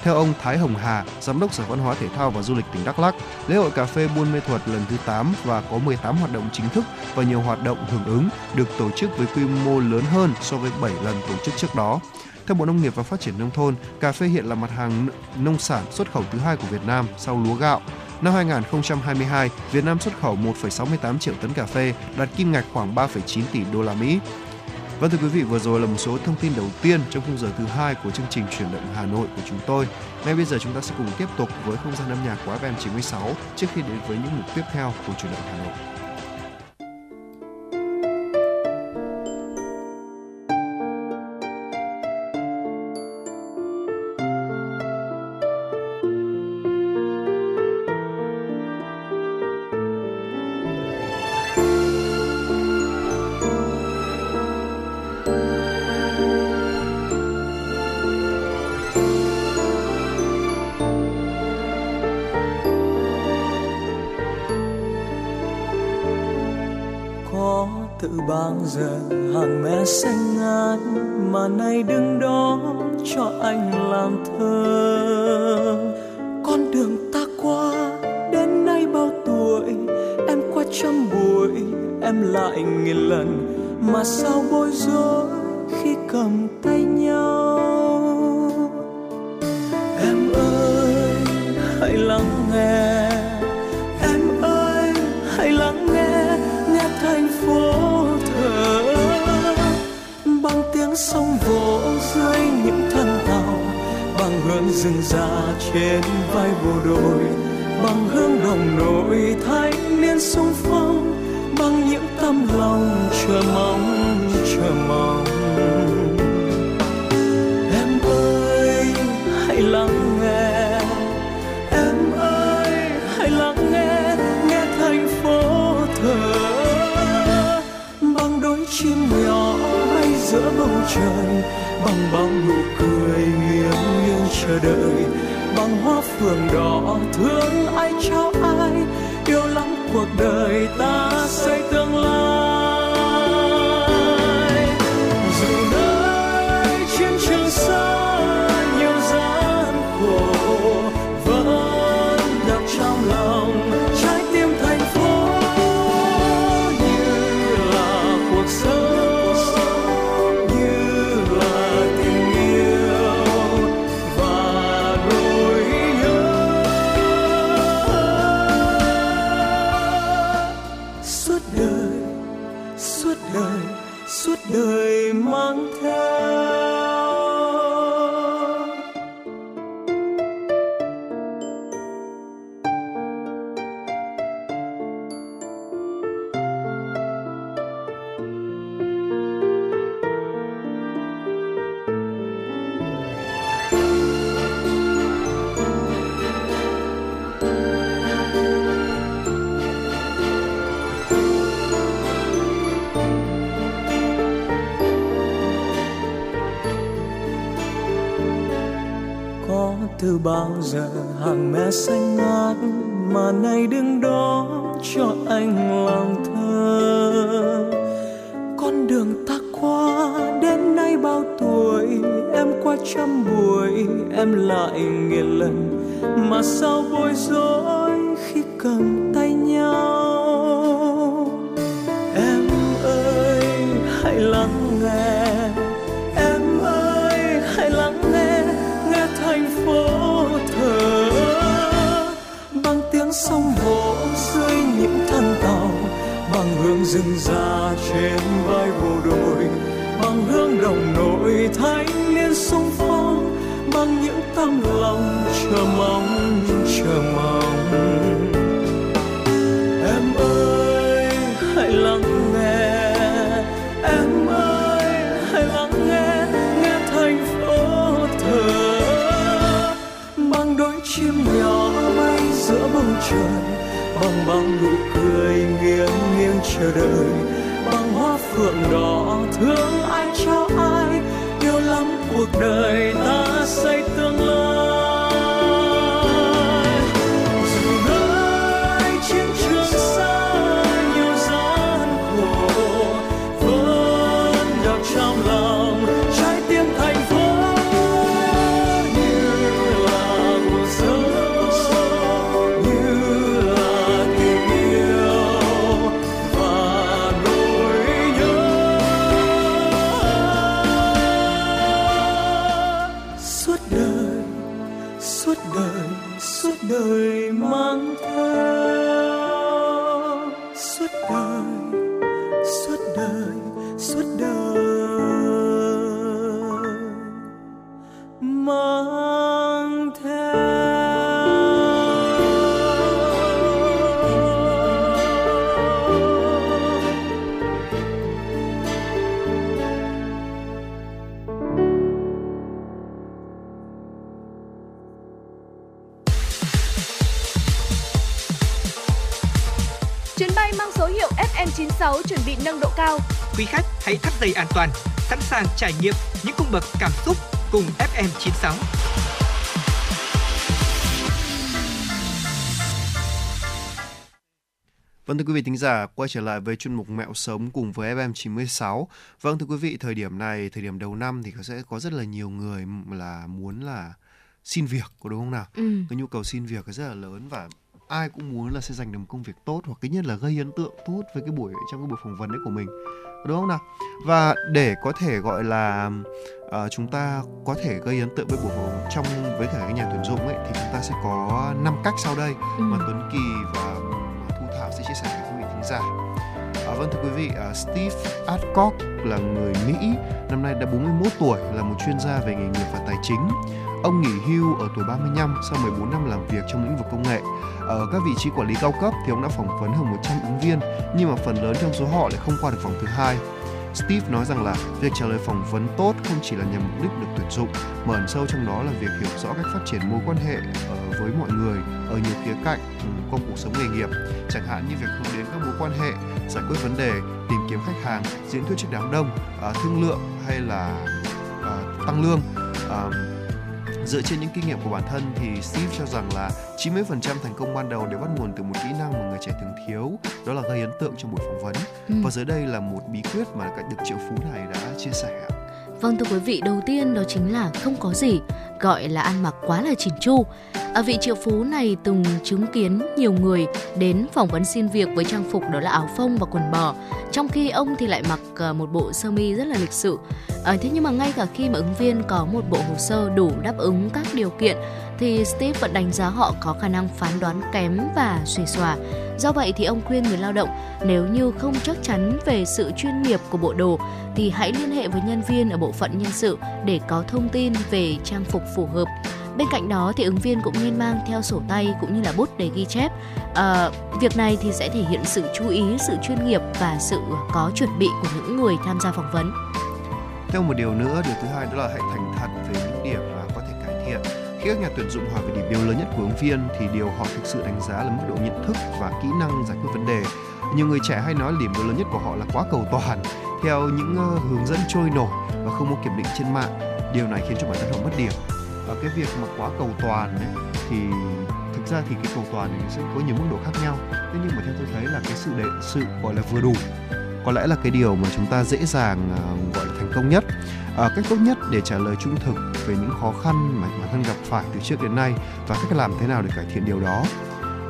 [SPEAKER 3] Theo ông Thái Hồng Hà, Giám đốc Sở Văn hóa Thể thao và Du lịch tỉnh Đắk Lắk, lễ hội cà phê Buôn Mê Thuật lần thứ 8 và có 18 hoạt động chính thức và nhiều hoạt động hưởng ứng được tổ chức với quy mô lớn hơn so với 7 lần tổ chức trước đó. Theo Bộ Nông nghiệp và Phát triển Nông thôn, cà phê hiện là mặt hàng nông sản xuất khẩu thứ hai của Việt Nam sau lúa gạo. Năm 2022, Việt Nam xuất khẩu 1,68 triệu tấn cà phê, đạt kim ngạch khoảng 3,9 tỷ đô la Mỹ. Vâng thưa quý vị, vừa rồi là một số thông tin đầu tiên trong khung giờ thứ hai của chương trình chuyển động Hà Nội của chúng tôi. Ngay bây giờ chúng ta sẽ cùng tiếp tục với không gian âm nhạc của FM 96 trước khi đến với những mục tiếp theo của chuyển động Hà Nội.
[SPEAKER 4] Lần mà sao bao giờ hàng me xanh ngát mà nay đứng đó cho anh lòng thơ. Con đường ta qua, đến nay bao tuổi, em qua trăm buổi, em lại nghìn lần mà sao bối rối
[SPEAKER 5] trải nghiệm những cung bậc cảm xúc cùng FM 96.
[SPEAKER 3] Vâng thưa quý vị thính giả, quay trở lại với chuyên mục Mẹo Sống cùng với FM96. Vâng thưa quý vị, thời điểm này, thời điểm đầu năm thì sẽ có rất là nhiều người là muốn là xin việc, có đúng không nào?
[SPEAKER 2] Ừ.
[SPEAKER 3] Cái nhu cầu xin việc rất là lớn và ai cũng muốn là sẽ giành được một công việc tốt hoặc ít nhất là gây ấn tượng tốt với cái buổi trong cái buổi phỏng vấn đấy của mình. Đúng không nào? Và để có thể gọi là ờ, chúng ta có thể gây ấn tượng với buổi phỏng vấn trong với cả cái nhà tuyển dụng ấy thì chúng ta sẽ có năm cách sau đây
[SPEAKER 2] Ừ.
[SPEAKER 3] mà Tuấn Kỳ và Thu Thảo sẽ chia sẻ với quý vị thính giả À, vâng thưa quý vị, à, Steve Adcock là người Mỹ, năm nay đã 41 tuổi, là một chuyên gia về nghề nghiệp và tài chính. Ông nghỉ hưu ở tuổi 35 sau 14 năm làm việc trong lĩnh vực công nghệ. Ở các vị trí quản lý cao cấp thì ông đã phỏng vấn hơn 100 ứng viên, nhưng mà phần lớn trong số họ lại không qua được vòng thứ hai. Steve nói rằng là việc trả lời phỏng vấn tốt không chỉ là nhằm mục đích được tuyển dụng, mà ẩn sâu trong đó là việc hiểu rõ cách phát triển mối quan hệ ờ, với mọi người, ở nhiều khía cạnh ừ, trong cuộc sống nghề nghiệp. Chẳng hạn như việc hướng đến các mối quan hệ, giải quyết vấn đề, tìm kiếm khách hàng, diễn thuyết trước đám đông ờ, thương lượng hay là ờ, tăng lương. Dựa trên những kinh nghiệm của bản thân thì Steve cho rằng là 90% thành công ban đầu đều bắt nguồn từ một kỹ năng mà người trẻ thường thiếu, đó là gây ấn tượng trong buổi phỏng vấn. Ừ. Và dưới đây là một bí quyết mà được triệu phú này đã chia sẻ.
[SPEAKER 2] Vâng thưa quý vị, đầu tiên đó chính là không có gì gọi là ăn mặc quá là chỉn chu. Ở vị triệu phú này từng chứng kiến nhiều người đến phỏng vấn xin việc với trang phục đó là áo phông và quần bò, trong khi ông thì lại mặc à, một bộ sơ mi rất là lịch sự. À, thế nhưng mà ngay cả khi mà ứng viên có một bộ hồ sơ đủ đáp ứng các điều kiện thì Steve vẫn đánh giá họ có khả năng phán đoán kém và suy xòa. Do vậy thì ông khuyên người lao động nếu như không chắc chắn về sự chuyên nghiệp của bộ đồ thì hãy liên hệ với nhân viên ở bộ phận nhân sự để có thông tin về trang phục phù hợp. Bên cạnh đó thì ứng viên cũng nên mang theo sổ tay cũng như là bút để ghi chép. À, việc này thì sẽ thể hiện sự chú ý, sự chuyên nghiệp và sự có chuẩn bị của những người tham gia phỏng vấn.
[SPEAKER 3] Theo một điều nữa, điều thứ hai đó là hãy thành khi các nhà tuyển dụng hỏi về điểm yếu lớn nhất của ứng viên thì điều họ thực sự đánh giá là mức độ nhận thức và kỹ năng giải quyết vấn đề. Nhiều người trẻ hay nói điểm yếu lớn nhất của họ là quá cầu toàn, theo những ờ, hướng dẫn trôi nổi và không có kiểm định trên mạng. Điều này khiến cho bản thân họ mất điểm. Và cái việc mà quá cầu toàn ấy, thì thực ra thì cái cầu toàn này sẽ có nhiều mức độ khác nhau. Thế nhưng mà theo tôi thấy là cái sự đệ sự gọi là vừa đủ có lẽ là cái điều mà chúng ta dễ dàng uh, gọi là thành công nhất. Uh, cách tốt nhất để trả lời trung thực về những khó khăn mà bản thân gặp phải từ trước đến nay và cách làm thế nào để cải thiện điều đó.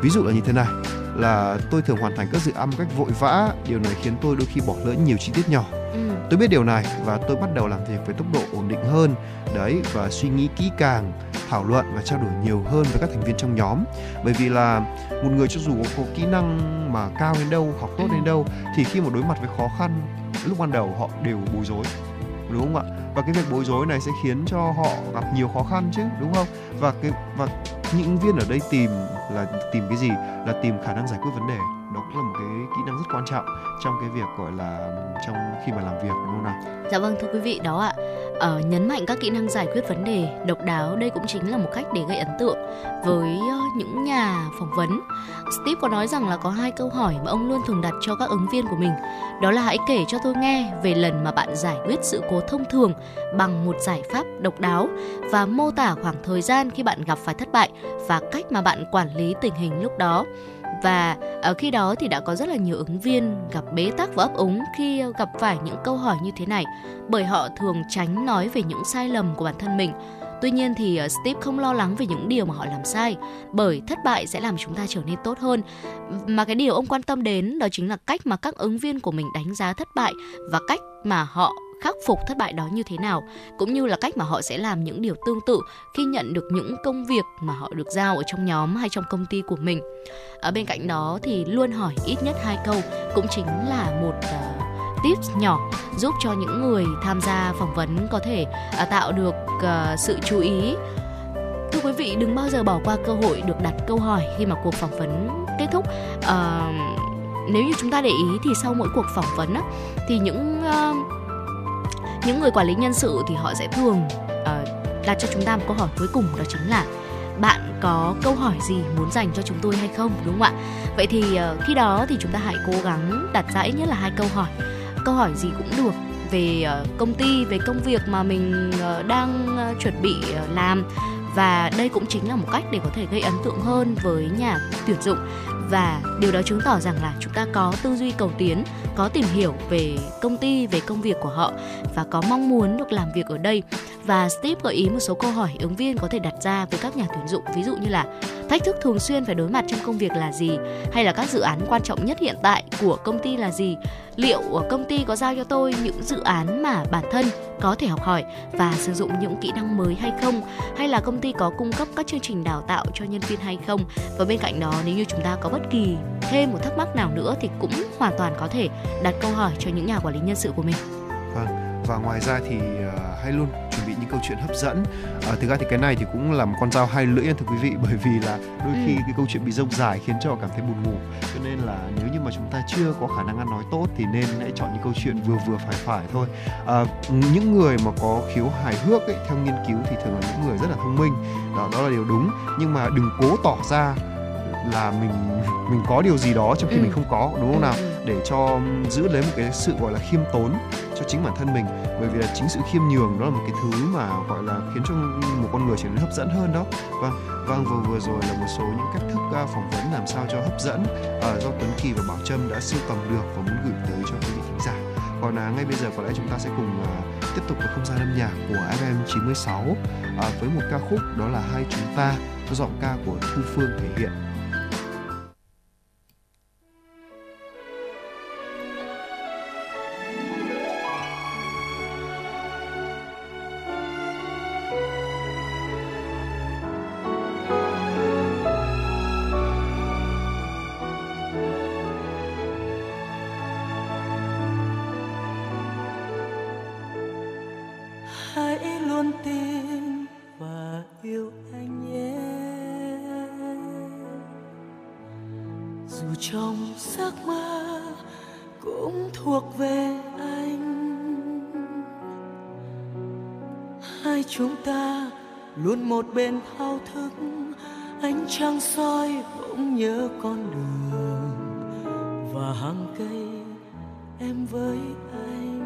[SPEAKER 3] Ví dụ là như thế này là tôi thường hoàn thành các dự án một cách vội vã điều này khiến tôi đôi khi bỏ lỡ nhiều chi tiết nhỏ. Ừ. tôi biết điều này và tôi bắt đầu làm việc với tốc độ ổn định hơn. Đấy và suy nghĩ kỹ càng thảo luận và trao đổi nhiều hơn với các thành viên trong nhóm. Bởi vì là một người cho dù có kỹ năng mà cao đến đâu học tốt đến đâu thì khi mà đối mặt với khó khăn lúc ban đầu họ đều bối rối đúng không ạ? Và cái việc bối rối này sẽ khiến cho họ gặp nhiều khó khăn chứ đúng không? Và cái và những viên ở đây tìm là tìm cái gì? Là tìm khả năng giải quyết vấn đề. Đó cũng là một cái kỹ năng rất quan trọng trong cái việc gọi là trong khi mà làm việc đúng không nào?
[SPEAKER 2] Dạ vâng thưa quý vị đó ạ uh, nhấn mạnh các kỹ năng giải quyết vấn đề độc đáo đây cũng chính là một cách để gây ấn tượng với uh, những nhà phỏng vấn. Steve có nói rằng là có hai câu hỏi mà ông luôn thường đặt cho các ứng viên của mình. Đó là hãy kể cho tôi nghe về lần mà bạn giải quyết sự cố thông thường bằng một giải pháp độc đáo và mô tả khoảng thời gian khi bạn gặp phải thất bại và cách mà bạn quản lý tình hình lúc đó và ở khi đó thì đã có rất là nhiều ứng viên gặp bế tắc và ấp úng khi ờ, gặp phải những câu hỏi như thế này bởi họ thường tránh nói về những sai lầm của bản thân mình Tuy nhiên thì ờ, Steve không lo lắng về những điều mà họ làm sai, bởi thất bại sẽ làm chúng ta trở nên tốt hơn. Mà cái điều ông quan tâm đến đó chính là cách mà các ứng viên của mình đánh giá thất bại và cách mà họ khắc phục thất bại đó như thế nào cũng như là cách mà họ sẽ làm những điều tương tự khi nhận được những công việc mà họ được giao ở trong nhóm hay trong công ty của mình. Ở bên cạnh đó thì luôn hỏi ít nhất hai câu cũng chính là một ờ, uh, tips nhỏ giúp cho những người tham gia phỏng vấn có thể uh, tạo được uh, sự chú ý. Thưa quý vị đừng bao giờ bỏ qua cơ hội được đặt câu hỏi khi mà cuộc phỏng vấn kết thúc. Uh, nếu như chúng ta để ý thì sau mỗi cuộc phỏng vấn á, thì những uh, những người quản lý nhân sự thì họ sẽ thường uh, đặt cho chúng ta một câu hỏi cuối cùng đó chính là bạn có câu hỏi gì muốn dành cho chúng tôi hay không đúng không ạ? Vậy thì uh, khi đó thì chúng ta hãy cố gắng đặt ra ít nhất là hai câu hỏi. Câu hỏi gì cũng được về uh, công ty về công việc mà mình uh, đang uh, chuẩn bị uh, làm. Và đây cũng chính là một cách để có thể gây ấn tượng hơn với nhà tuyển dụng và điều đó chứng tỏ rằng là chúng ta có tư duy cầu tiến, có tìm hiểu về công ty, về công việc của họ và có mong muốn được làm việc ở đây. Và Steve gợi ý một số câu hỏi ứng viên có thể đặt ra với các nhà tuyển dụng, ví dụ như là thách thức thường xuyên phải đối mặt trong công việc là gì, hay là các dự án quan trọng nhất hiện tại của công ty là gì, liệu công ty có giao cho tôi những dự án mà bản thân có thể học hỏi và sử dụng những kỹ năng mới hay không? Hay là công ty có cung cấp các chương trình đào tạo cho nhân viên hay không? Và bên cạnh đó nếu như chúng ta có bất kỳ thêm một thắc mắc nào nữa thì cũng hoàn toàn có thể đặt câu hỏi cho những nhà quản lý nhân sự của mình.
[SPEAKER 3] Vâng và ngoài ra thì uh, hãy luôn chuẩn bị những câu chuyện hấp dẫn uh, thực ra thì cái này thì cũng là một con dao hai lưỡi thưa quý vị bởi vì là đôi khi ừ. cái câu chuyện bị rông dài khiến cho cảm thấy buồn ngủ cho nên là nếu như mà mà chúng ta chưa có khả năng ăn nói tốt thì nên hãy chọn những câu chuyện vừa vừa phải phải thôi à, những người mà có khiếu hài hước ấy, theo nghiên cứu thì thường là những người rất là thông minh đó đó là điều đúng nhưng mà đừng cố tỏ ra là mình mình có điều gì đó trong khi ừ. mình không có đúng không nào ừ, ừ để cho giữ lấy một cái sự gọi là khiêm tốn cho chính bản thân mình. Bởi vì là chính sự khiêm nhường đó là một cái thứ mà gọi là khiến cho một con người trở nên hấp dẫn hơn đó. Vâng vâng vừa vừa rồi là một số những cách thức à, phỏng vấn làm sao cho hấp dẫn uh, do Tuấn Kỳ và Bảo Trâm đã sưu tầm được và muốn gửi tới cho quý vị thính giả. Còn à, ngay bây giờ có lẽ chúng ta sẽ cùng à, tiếp tục với không gian âm nhạc của FM 96 à, với một ca khúc đó là hai chúng ta giọng ca của Thu Phương thể hiện.
[SPEAKER 4] Chúng ta luôn một bên thao thức. Ánh trăng soi bỗng nhớ con đường và hàng cây em với anh.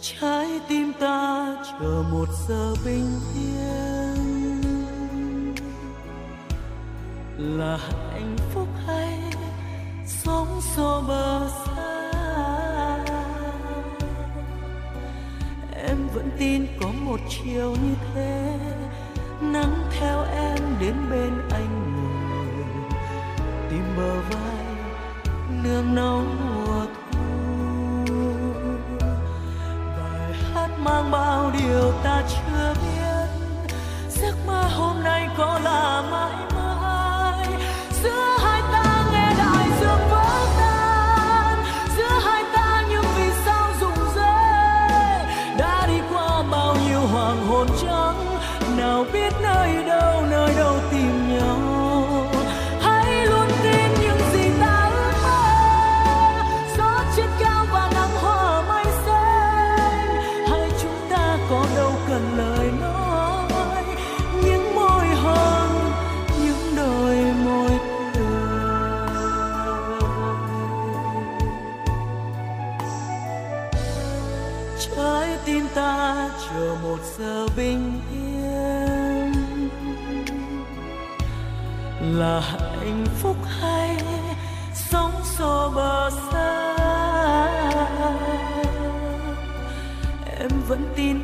[SPEAKER 4] Trái tim ta chờ một giờ bình yên. Là hạnh phúc hay sống xô bờ xa? Em vẫn tin có một chiều như thế. Nắng theo em đến bên anh ngồi tìm bờ vai nương náu mùa thu. Bài hát mang bao điều ta chưa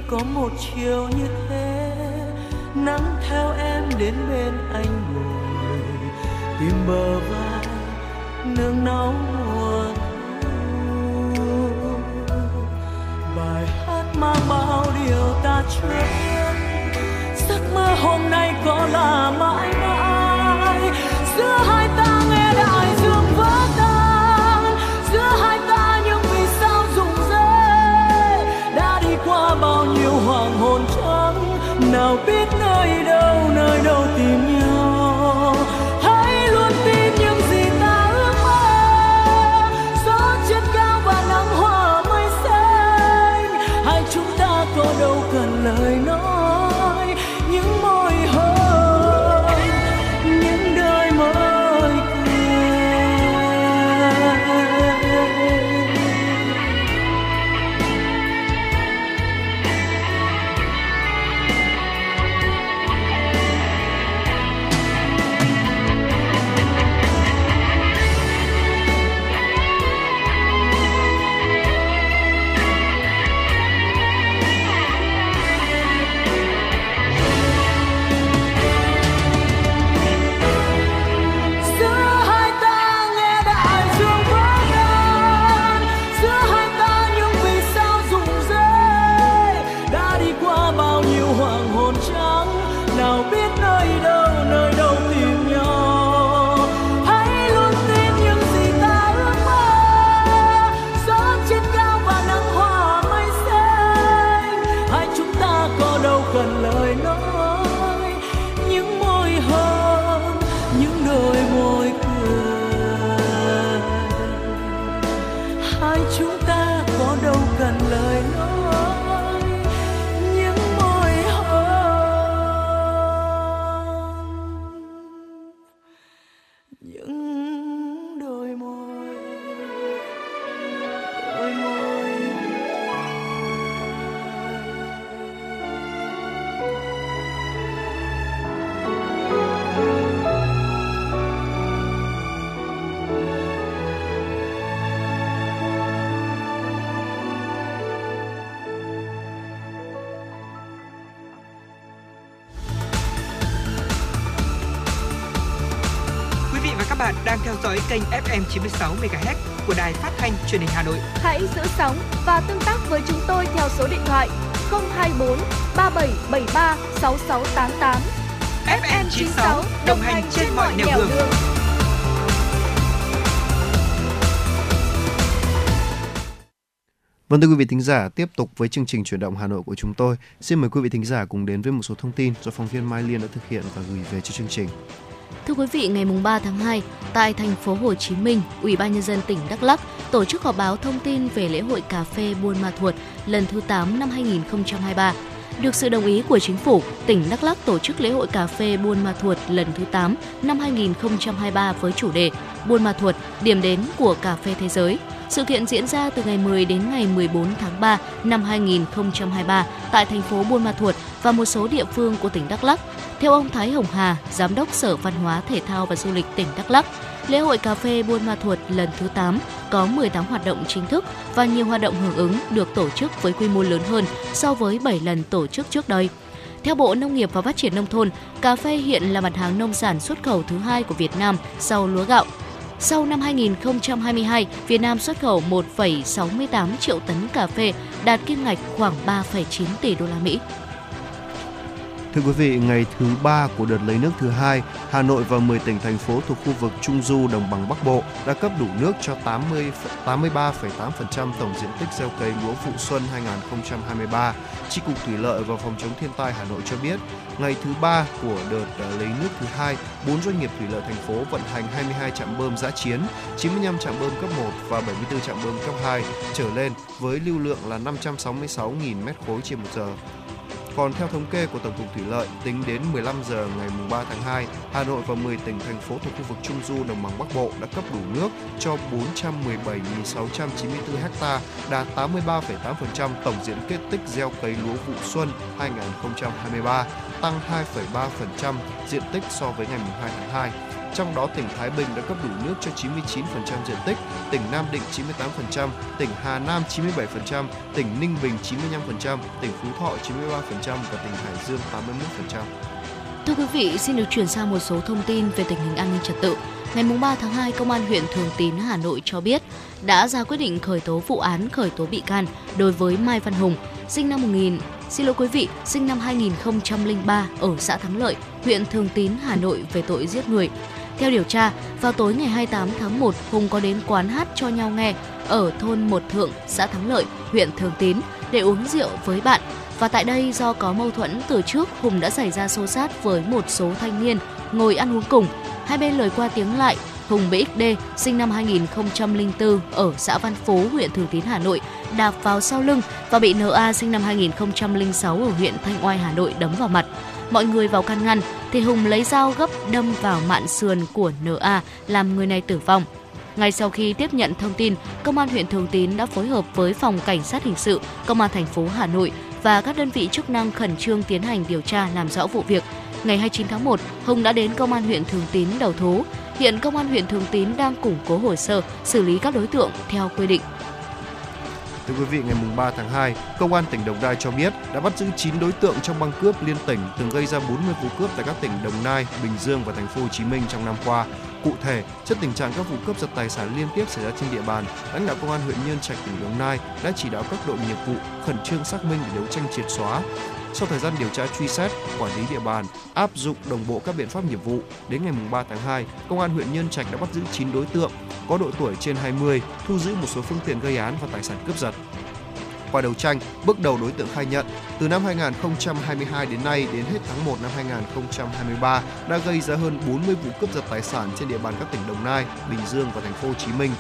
[SPEAKER 4] có một chiều như thế, nắng theo em đến bên anh ngồi, tìm bờ vai nương náu mùa thu. Bài hát mang bao điều ta chưa biết, giấc mơ hôm nay có là mãi mãi
[SPEAKER 5] FM 96 MHz của đài phát thanh truyền hình Hà Nội.
[SPEAKER 6] Hãy giữ sóng và tương tác với chúng tôi theo số điện thoại 024 3773 6688.
[SPEAKER 5] FM 96 đồng hành trên mọi nẻo đường.
[SPEAKER 3] Vâng thưa quý vị thính giả, tiếp tục với chương trình chuyển động Hà Nội của chúng tôi. Xin mời quý vị thính giả cùng đến với một số thông tin do phóng viên Mai Liên đã thực hiện và gửi về cho chương trình.
[SPEAKER 2] Thưa quý vị, ngày 3 tháng 2, tại thành phố Hồ Chí Minh, Ủy ban nhân dân tỉnh Đắk Lắk tổ chức họp báo thông tin về lễ hội cà phê Buôn Ma Thuột lần thứ 8 năm 2023. Được sự đồng ý của chính phủ, tỉnh Đắk Lắk tổ chức lễ hội cà phê Buôn Ma Thuột lần thứ 8 năm 2023 với chủ đề Buôn Ma Thuột, điểm đến của cà phê thế giới. Sự kiện diễn ra từ ngày 10 đến ngày 14 tháng 3 năm 2023 tại thành phố Buôn Ma Thuột và một số địa phương của tỉnh Đắk Lắk. Theo ông Thái Hồng Hà, Giám đốc Sở Văn hóa Thể thao và Du lịch tỉnh Đắk Lắk, lễ hội cà phê Buôn Ma Thuột lần thứ 8 có 18 hoạt động chính thức và nhiều hoạt động hưởng ứng được tổ chức với quy mô lớn hơn so với 7 lần tổ chức trước đây. Theo Bộ Nông nghiệp và Phát triển Nông thôn, cà phê hiện là mặt hàng nông sản xuất khẩu thứ hai của Việt Nam sau lúa gạo. Sau năm 2022, Việt Nam xuất khẩu 1,68 triệu tấn cà phê, đạt kim ngạch khoảng 3,9 tỷ đô la Mỹ.
[SPEAKER 3] Thưa quý vị, ngày thứ ba của đợt lấy nước thứ hai, Hà Nội và 10 tỉnh thành phố thuộc khu vực Trung Du đồng bằng Bắc Bộ đã cấp đủ nước cho 80 83,8% tổng diện tích gieo cấy lúa vụ xuân 2023. Chi cục Thủy lợi và Phòng chống thiên tai Hà Nội cho biết, ngày thứ ba của đợt à, lấy nước thứ hai, 4 doanh nghiệp thủy lợi thành phố vận hành 22 trạm bơm giã chiến, 95 trạm bơm cấp 1 và 74 trạm bơm cấp 2 trở lên với lưu lượng là 566.000 m3 trên một giờ. Còn theo thống kê của Tổng cục Thủy lợi, tính đến 15 giờ ngày 3 tháng 2, Hà Nội và 10 tỉnh thành phố thuộc khu vực Trung Du đồng bằng Bắc Bộ đã cấp đủ nước cho 417.694 ha, đạt 83,8% tổng diện kết tích gieo cấy lúa vụ xuân 2023, tăng 2,3% diện tích so với ngày 2 tháng 2. Trong đó tỉnh Thái Bình đã cấp đủ nước cho 99% diện tích, tỉnh Nam Định 98%, tỉnh Hà Nam 97%, tỉnh Ninh Bình 95%, tỉnh Phú Thọ 93% và tỉnh Hải Dương 81%.
[SPEAKER 2] Thưa quý vị, xin được chuyển sang một số thông tin về tình hình an ninh trật tự. Ngày 3 tháng 2, Công an huyện Thường Tín, Hà Nội cho biết đã ra quyết định khởi tố vụ án khởi tố bị can đối với Mai Văn Hùng, sinh năm 1000 Xin lỗi quý vị, sinh năm 2003 ở xã Thắng Lợi, huyện Thường Tín, Hà Nội về tội giết người. Theo điều tra, vào tối ngày 28 tháng 1, Hùng có đến quán hát cho nhau nghe ở thôn Một Thượng, xã Thắng Lợi, huyện Thường Tín để uống rượu với bạn. Và tại đây do có mâu thuẫn từ trước, Hùng đã xảy ra xô xát với một số thanh niên ngồi ăn uống cùng. Hai bên lời qua tiếng lại, Hùng BXD, sinh năm 2004 ở xã Văn Phú, huyện Thường Tín, Hà Nội, đạp vào sau lưng và bị NA sinh năm 2006 ở huyện Thanh Oai, Hà Nội đấm vào mặt. Mọi người vào can ngăn thì Hùng lấy dao gấp đâm vào mạn sườn của NA làm người này tử vong. Ngay sau khi tiếp nhận thông tin, Công an huyện Thường Tín đã phối hợp với Phòng Cảnh sát Hình sự, Công an thành phố Hà Nội và các đơn vị chức năng khẩn trương tiến hành điều tra làm rõ vụ việc. Ngày 29 tháng 1, Hùng đã đến Công an huyện Thường Tín đầu thú. Hiện Công an huyện Thường Tín đang củng cố hồ sơ, xử lý các đối tượng theo quy định.
[SPEAKER 3] Thưa quý vị, ngày 3 tháng 2, Công an tỉnh Đồng Nai cho biết đã bắt giữ 9 đối tượng trong băng cướp liên tỉnh từng gây ra 40 vụ cướp tại các tỉnh Đồng Nai, Bình Dương và thành phố Hồ Chí Minh trong năm qua. Cụ thể, trước tình trạng các vụ cướp giật tài sản liên tiếp xảy ra trên địa bàn, lãnh đạo Công an huyện Nhân Trạch tỉnh Đồng Nai đã chỉ đạo các đội nghiệp vụ khẩn trương xác minh để đấu tranh triệt xóa. Sau thời gian điều tra truy xét, quản lý địa bàn, áp dụng đồng bộ các biện pháp nghiệp vụ, đến ngày 3 tháng 2, Công an huyện Nhân Trạch đã bắt giữ 9 đối tượng có độ tuổi trên 20, thu giữ một số phương tiện gây án và tài sản cướp giật. Qua đấu tranh, bước đầu đối tượng khai nhận, từ năm 2022 đến nay đến hết tháng 1 năm 2023 đã gây ra hơn 40 vụ cướp giật tài sản trên địa bàn các tỉnh Đồng Nai, Bình Dương và thành phố Hồ Chí Minh.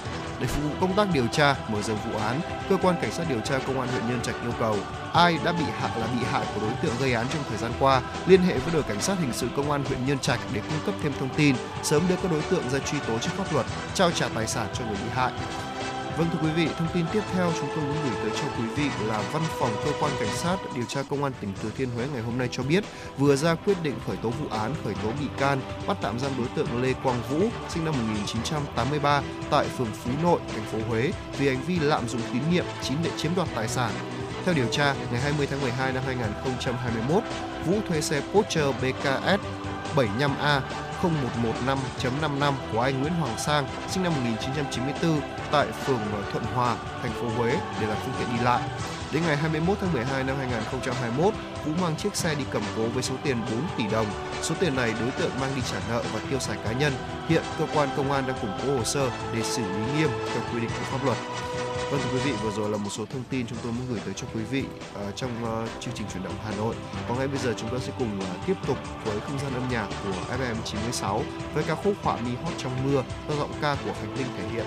[SPEAKER 3] Để phục vụ công tác điều tra, mở rộng vụ án, cơ quan cảnh sát điều tra công an huyện Nhân Trạch yêu cầu ai đã bị hại là bị hại của đối tượng gây án trong thời gian qua liên hệ với đội cảnh sát hình sự công an huyện Nhân Trạch để cung cấp thêm thông tin, sớm đưa các đối tượng ra truy tố trước pháp luật, trao trả tài sản cho người bị hại. Vâng thưa quý vị, thông tin tiếp theo chúng tôi muốn gửi tới cho quý vị là Văn phòng Cơ quan Cảnh sát điều tra Công an tỉnh Thừa Thiên Huế ngày hôm nay cho biết vừa ra quyết định khởi tố vụ án, khởi tố bị can, bắt tạm giam đối tượng Lê Quang Vũ, sinh năm 1983 tại phường Phú Nội, thành phố Huế vì hành vi lạm dụng tín nhiệm, chiếm để chiếm đoạt tài sản. Theo điều tra, ngày 20 tháng 12 năm 2021, Vũ thuê xe Porsche BKS 75A 0115.55 của anh Nguyễn Hoàng Sang, sinh năm 1994, tại phường ờ, Thuận Hòa, thành phố Huế để làm phương tiện đi lại. Đến ngày 21 tháng 12 năm 2021, Vũ mang chiếc xe đi cầm cố với số tiền 4 tỷ đồng. Số tiền này đối tượng mang đi trả nợ và tiêu xài cá nhân. Hiện cơ quan công an đang củng cố hồ sơ để xử lý nghiêm theo quy định của pháp luật. Vâng thưa quý vị, vừa rồi là một số thông tin chúng tôi muốn gửi tới cho quý vị uh, trong uh, chương trình chuyển động Hà Nội. Còn ngay bây giờ chúng ta sẽ cùng uh, tiếp tục với không gian âm nhạc của FM 96 với ca khúc Họa mi hót trong mưa do giọng ca của Khánh Linh thể hiện.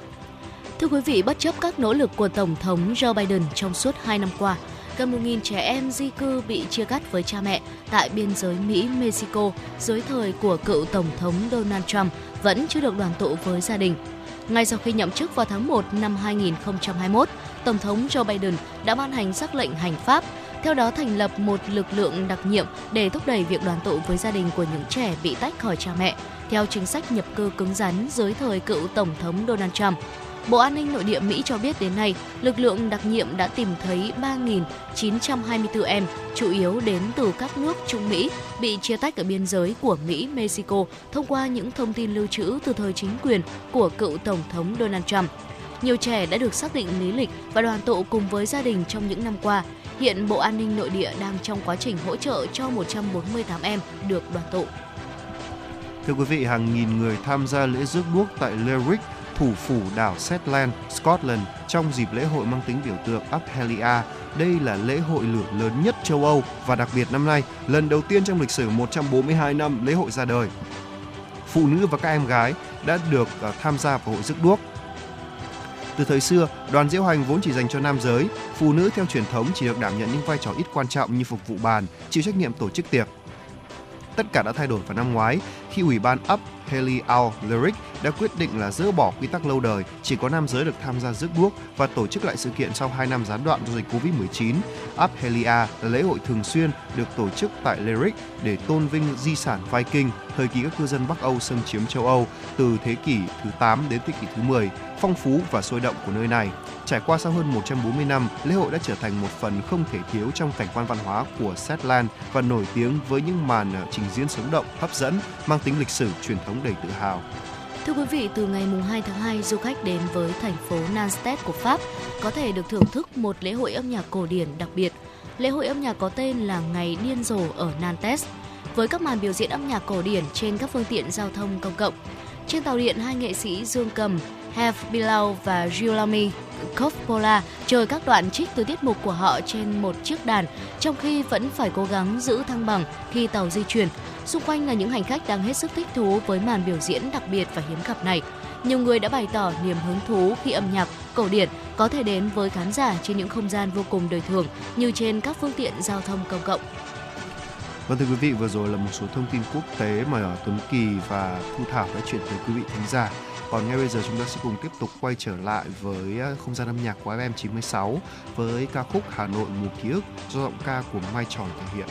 [SPEAKER 2] Thưa quý vị, bất chấp các nỗ lực của Tổng thống Joe Biden trong suốt 2 năm qua, gần 1.000 trẻ em di cư bị chia cắt với cha mẹ tại biên giới Mỹ-Mexico dưới thời của cựu Tổng thống Donald Trump vẫn chưa được đoàn tụ với gia đình. Ngay sau khi nhậm chức vào tháng 1 năm 2021, Tổng thống Joe Biden đã ban hành sắc lệnh hành pháp, theo đó thành lập một lực lượng đặc nhiệm để thúc đẩy việc đoàn tụ với gia đình của những trẻ bị tách khỏi cha mẹ, theo chính sách nhập cư cứng rắn dưới thời cựu Tổng thống Donald Trump. Bộ An ninh Nội địa Mỹ cho biết đến nay, lực lượng đặc nhiệm đã tìm thấy 3.924 em, chủ yếu đến từ các nước Trung Mỹ, bị chia tách ở biên giới của Mỹ-Mexico thông qua những thông tin lưu trữ từ thời chính quyền của cựu Tổng thống Donald Trump. Nhiều trẻ đã được xác định lý lịch và đoàn tụ cùng với gia đình trong những năm qua. Hiện Bộ An ninh Nội địa đang trong quá trình hỗ trợ cho 148 em được đoàn tụ.
[SPEAKER 3] Thưa quý vị, hàng nghìn người tham gia lễ rước đuốc tại Lerwick, thủ phủ đảo Shetland, Scotland trong dịp lễ hội mang tính biểu tượng Uphelia. Đây là lễ hội lửa lớn nhất châu Âu và đặc biệt năm nay, lần đầu tiên trong lịch sử 142 năm lễ hội ra đời. Phụ nữ và các em gái đã được à, tham gia vào hội rước đuốc. Từ thời xưa, đoàn diễu hành vốn chỉ dành cho nam giới, phụ nữ theo truyền thống chỉ được đảm nhận những vai trò ít quan trọng như phục vụ bàn, chịu trách nhiệm tổ chức tiệc. Tất cả đã thay đổi vào năm ngoái khi Ủy ban Up Kelly Al Lyric đã quyết định là dỡ bỏ quy tắc lâu đời chỉ có nam giới được tham gia rước đuốc và tổ chức lại sự kiện sau 2 năm gián đoạn do dịch Covid-19. Aphelia là lễ hội thường xuyên được tổ chức tại Lyric để tôn vinh di sản Viking, thời kỳ các cư dân Bắc Âu xâm chiếm châu Âu từ thế kỷ thứ 8 đến thế kỷ thứ 10, phong phú và sôi động của nơi này. Trải qua sau hơn 140 năm, lễ hội đã trở thành một phần không thể thiếu trong cảnh quan văn hóa của Shetland và nổi tiếng với những màn ờ, trình diễn sống động, hấp dẫn, mang tính lịch sử, truyền thống đầy tự hào.
[SPEAKER 2] Thưa quý vị, từ ngày 2 tháng 2, du khách đến với thành phố Nantes của Pháp có thể được thưởng thức một lễ hội âm nhạc cổ điển đặc biệt. Lễ hội âm nhạc có tên là Ngày Điên Rồ ở Nantes, với các màn biểu diễn âm nhạc cổ điển trên các phương tiện giao thông công cộng. Trên tàu điện, hai nghệ sĩ Dương Cầm, Have Below và Giulami Coppola chơi các đoạn trích từ tiết mục của họ trên một chiếc đàn, trong khi vẫn phải cố gắng giữ thăng bằng khi tàu di chuyển. Xung quanh là những hành khách đang hết sức thích thú với màn biểu diễn đặc biệt và hiếm gặp này. Nhiều người đã bày tỏ niềm hứng thú khi âm nhạc cổ điển có thể đến với khán giả trên những không gian vô cùng đời thường như trên các phương tiện giao thông công cộng.
[SPEAKER 3] Vâng thưa quý vị, vừa rồi là một số thông tin quốc tế mà Tuấn Kỳ và Thu Thảo đã chuyển tới quý vị thính giả. Còn ngay bây giờ chúng ta sẽ cùng tiếp tục quay trở lại với à, không gian âm nhạc của FM96 với ca khúc Hà Nội mùa ký ức do giọng ca của Mai Tròn thể hiện.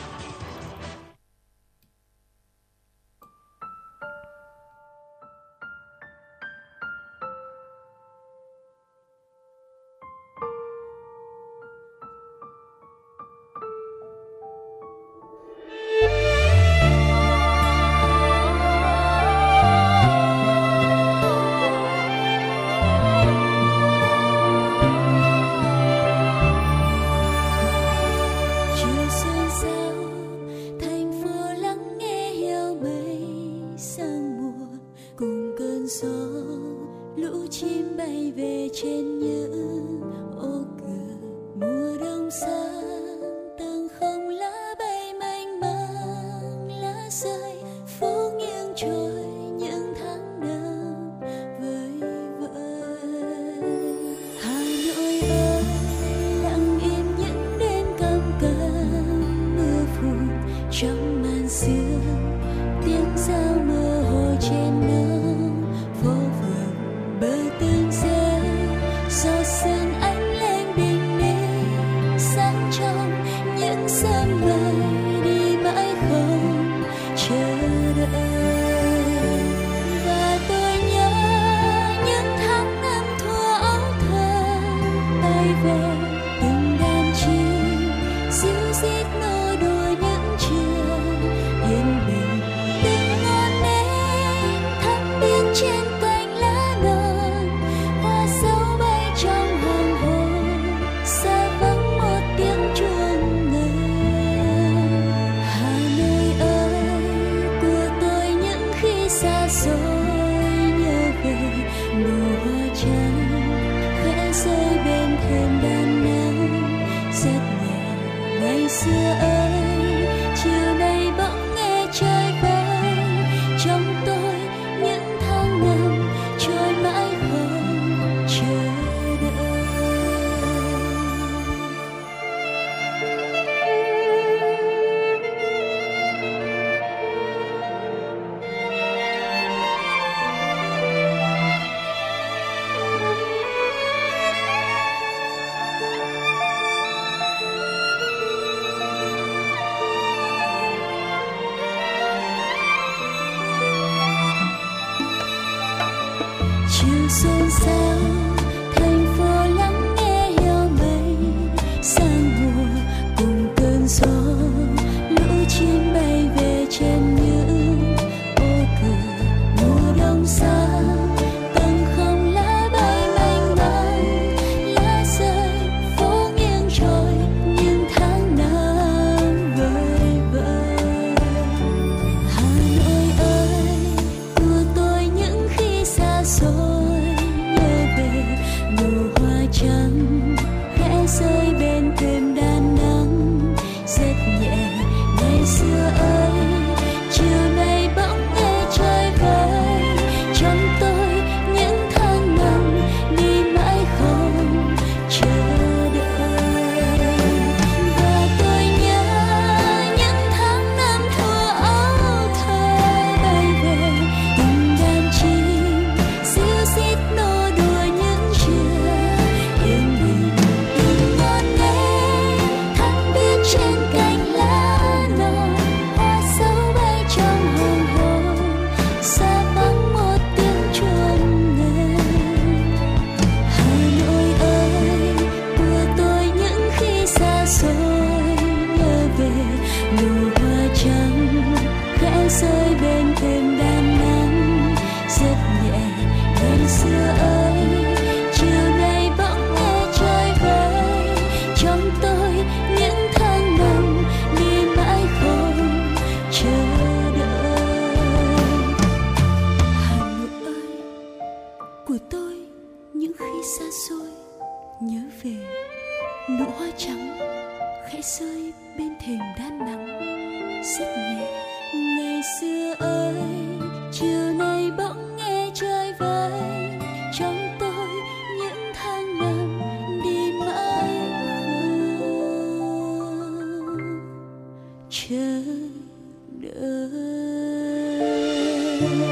[SPEAKER 1] you.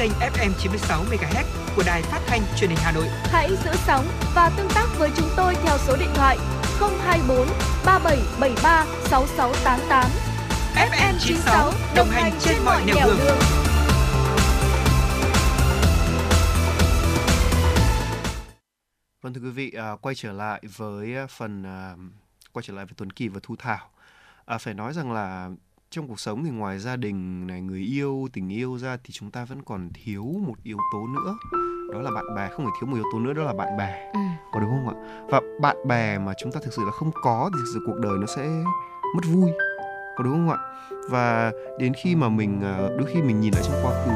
[SPEAKER 1] kênh FM 96 MHz của đài phát thanh truyền hình Hà Nội.
[SPEAKER 6] Hãy giữ sóng và tương tác với chúng tôi theo số điện thoại 024 3773 6688.
[SPEAKER 1] FM 96 đồng hành trên mọi nẻo đường. đường.
[SPEAKER 3] Vâng thưa quý vị, à, quay trở lại với à, phần à, quay trở lại với Tuấn Kỳ và Thu Thảo. À, phải nói rằng là trong cuộc sống thì ngoài gia đình này người yêu tình yêu ra thì chúng ta vẫn còn thiếu một yếu tố nữa. Đó là bạn bè không phải thiếu một yếu tố nữa đó là bạn bè.
[SPEAKER 2] Ừ.
[SPEAKER 3] có đúng không ạ? Và bạn bè mà chúng ta thực sự là không có thì thực sự cuộc đời nó sẽ mất vui. Có đúng không ạ? Và đến khi mà mình ờ, đôi khi mình nhìn lại trong quá khứ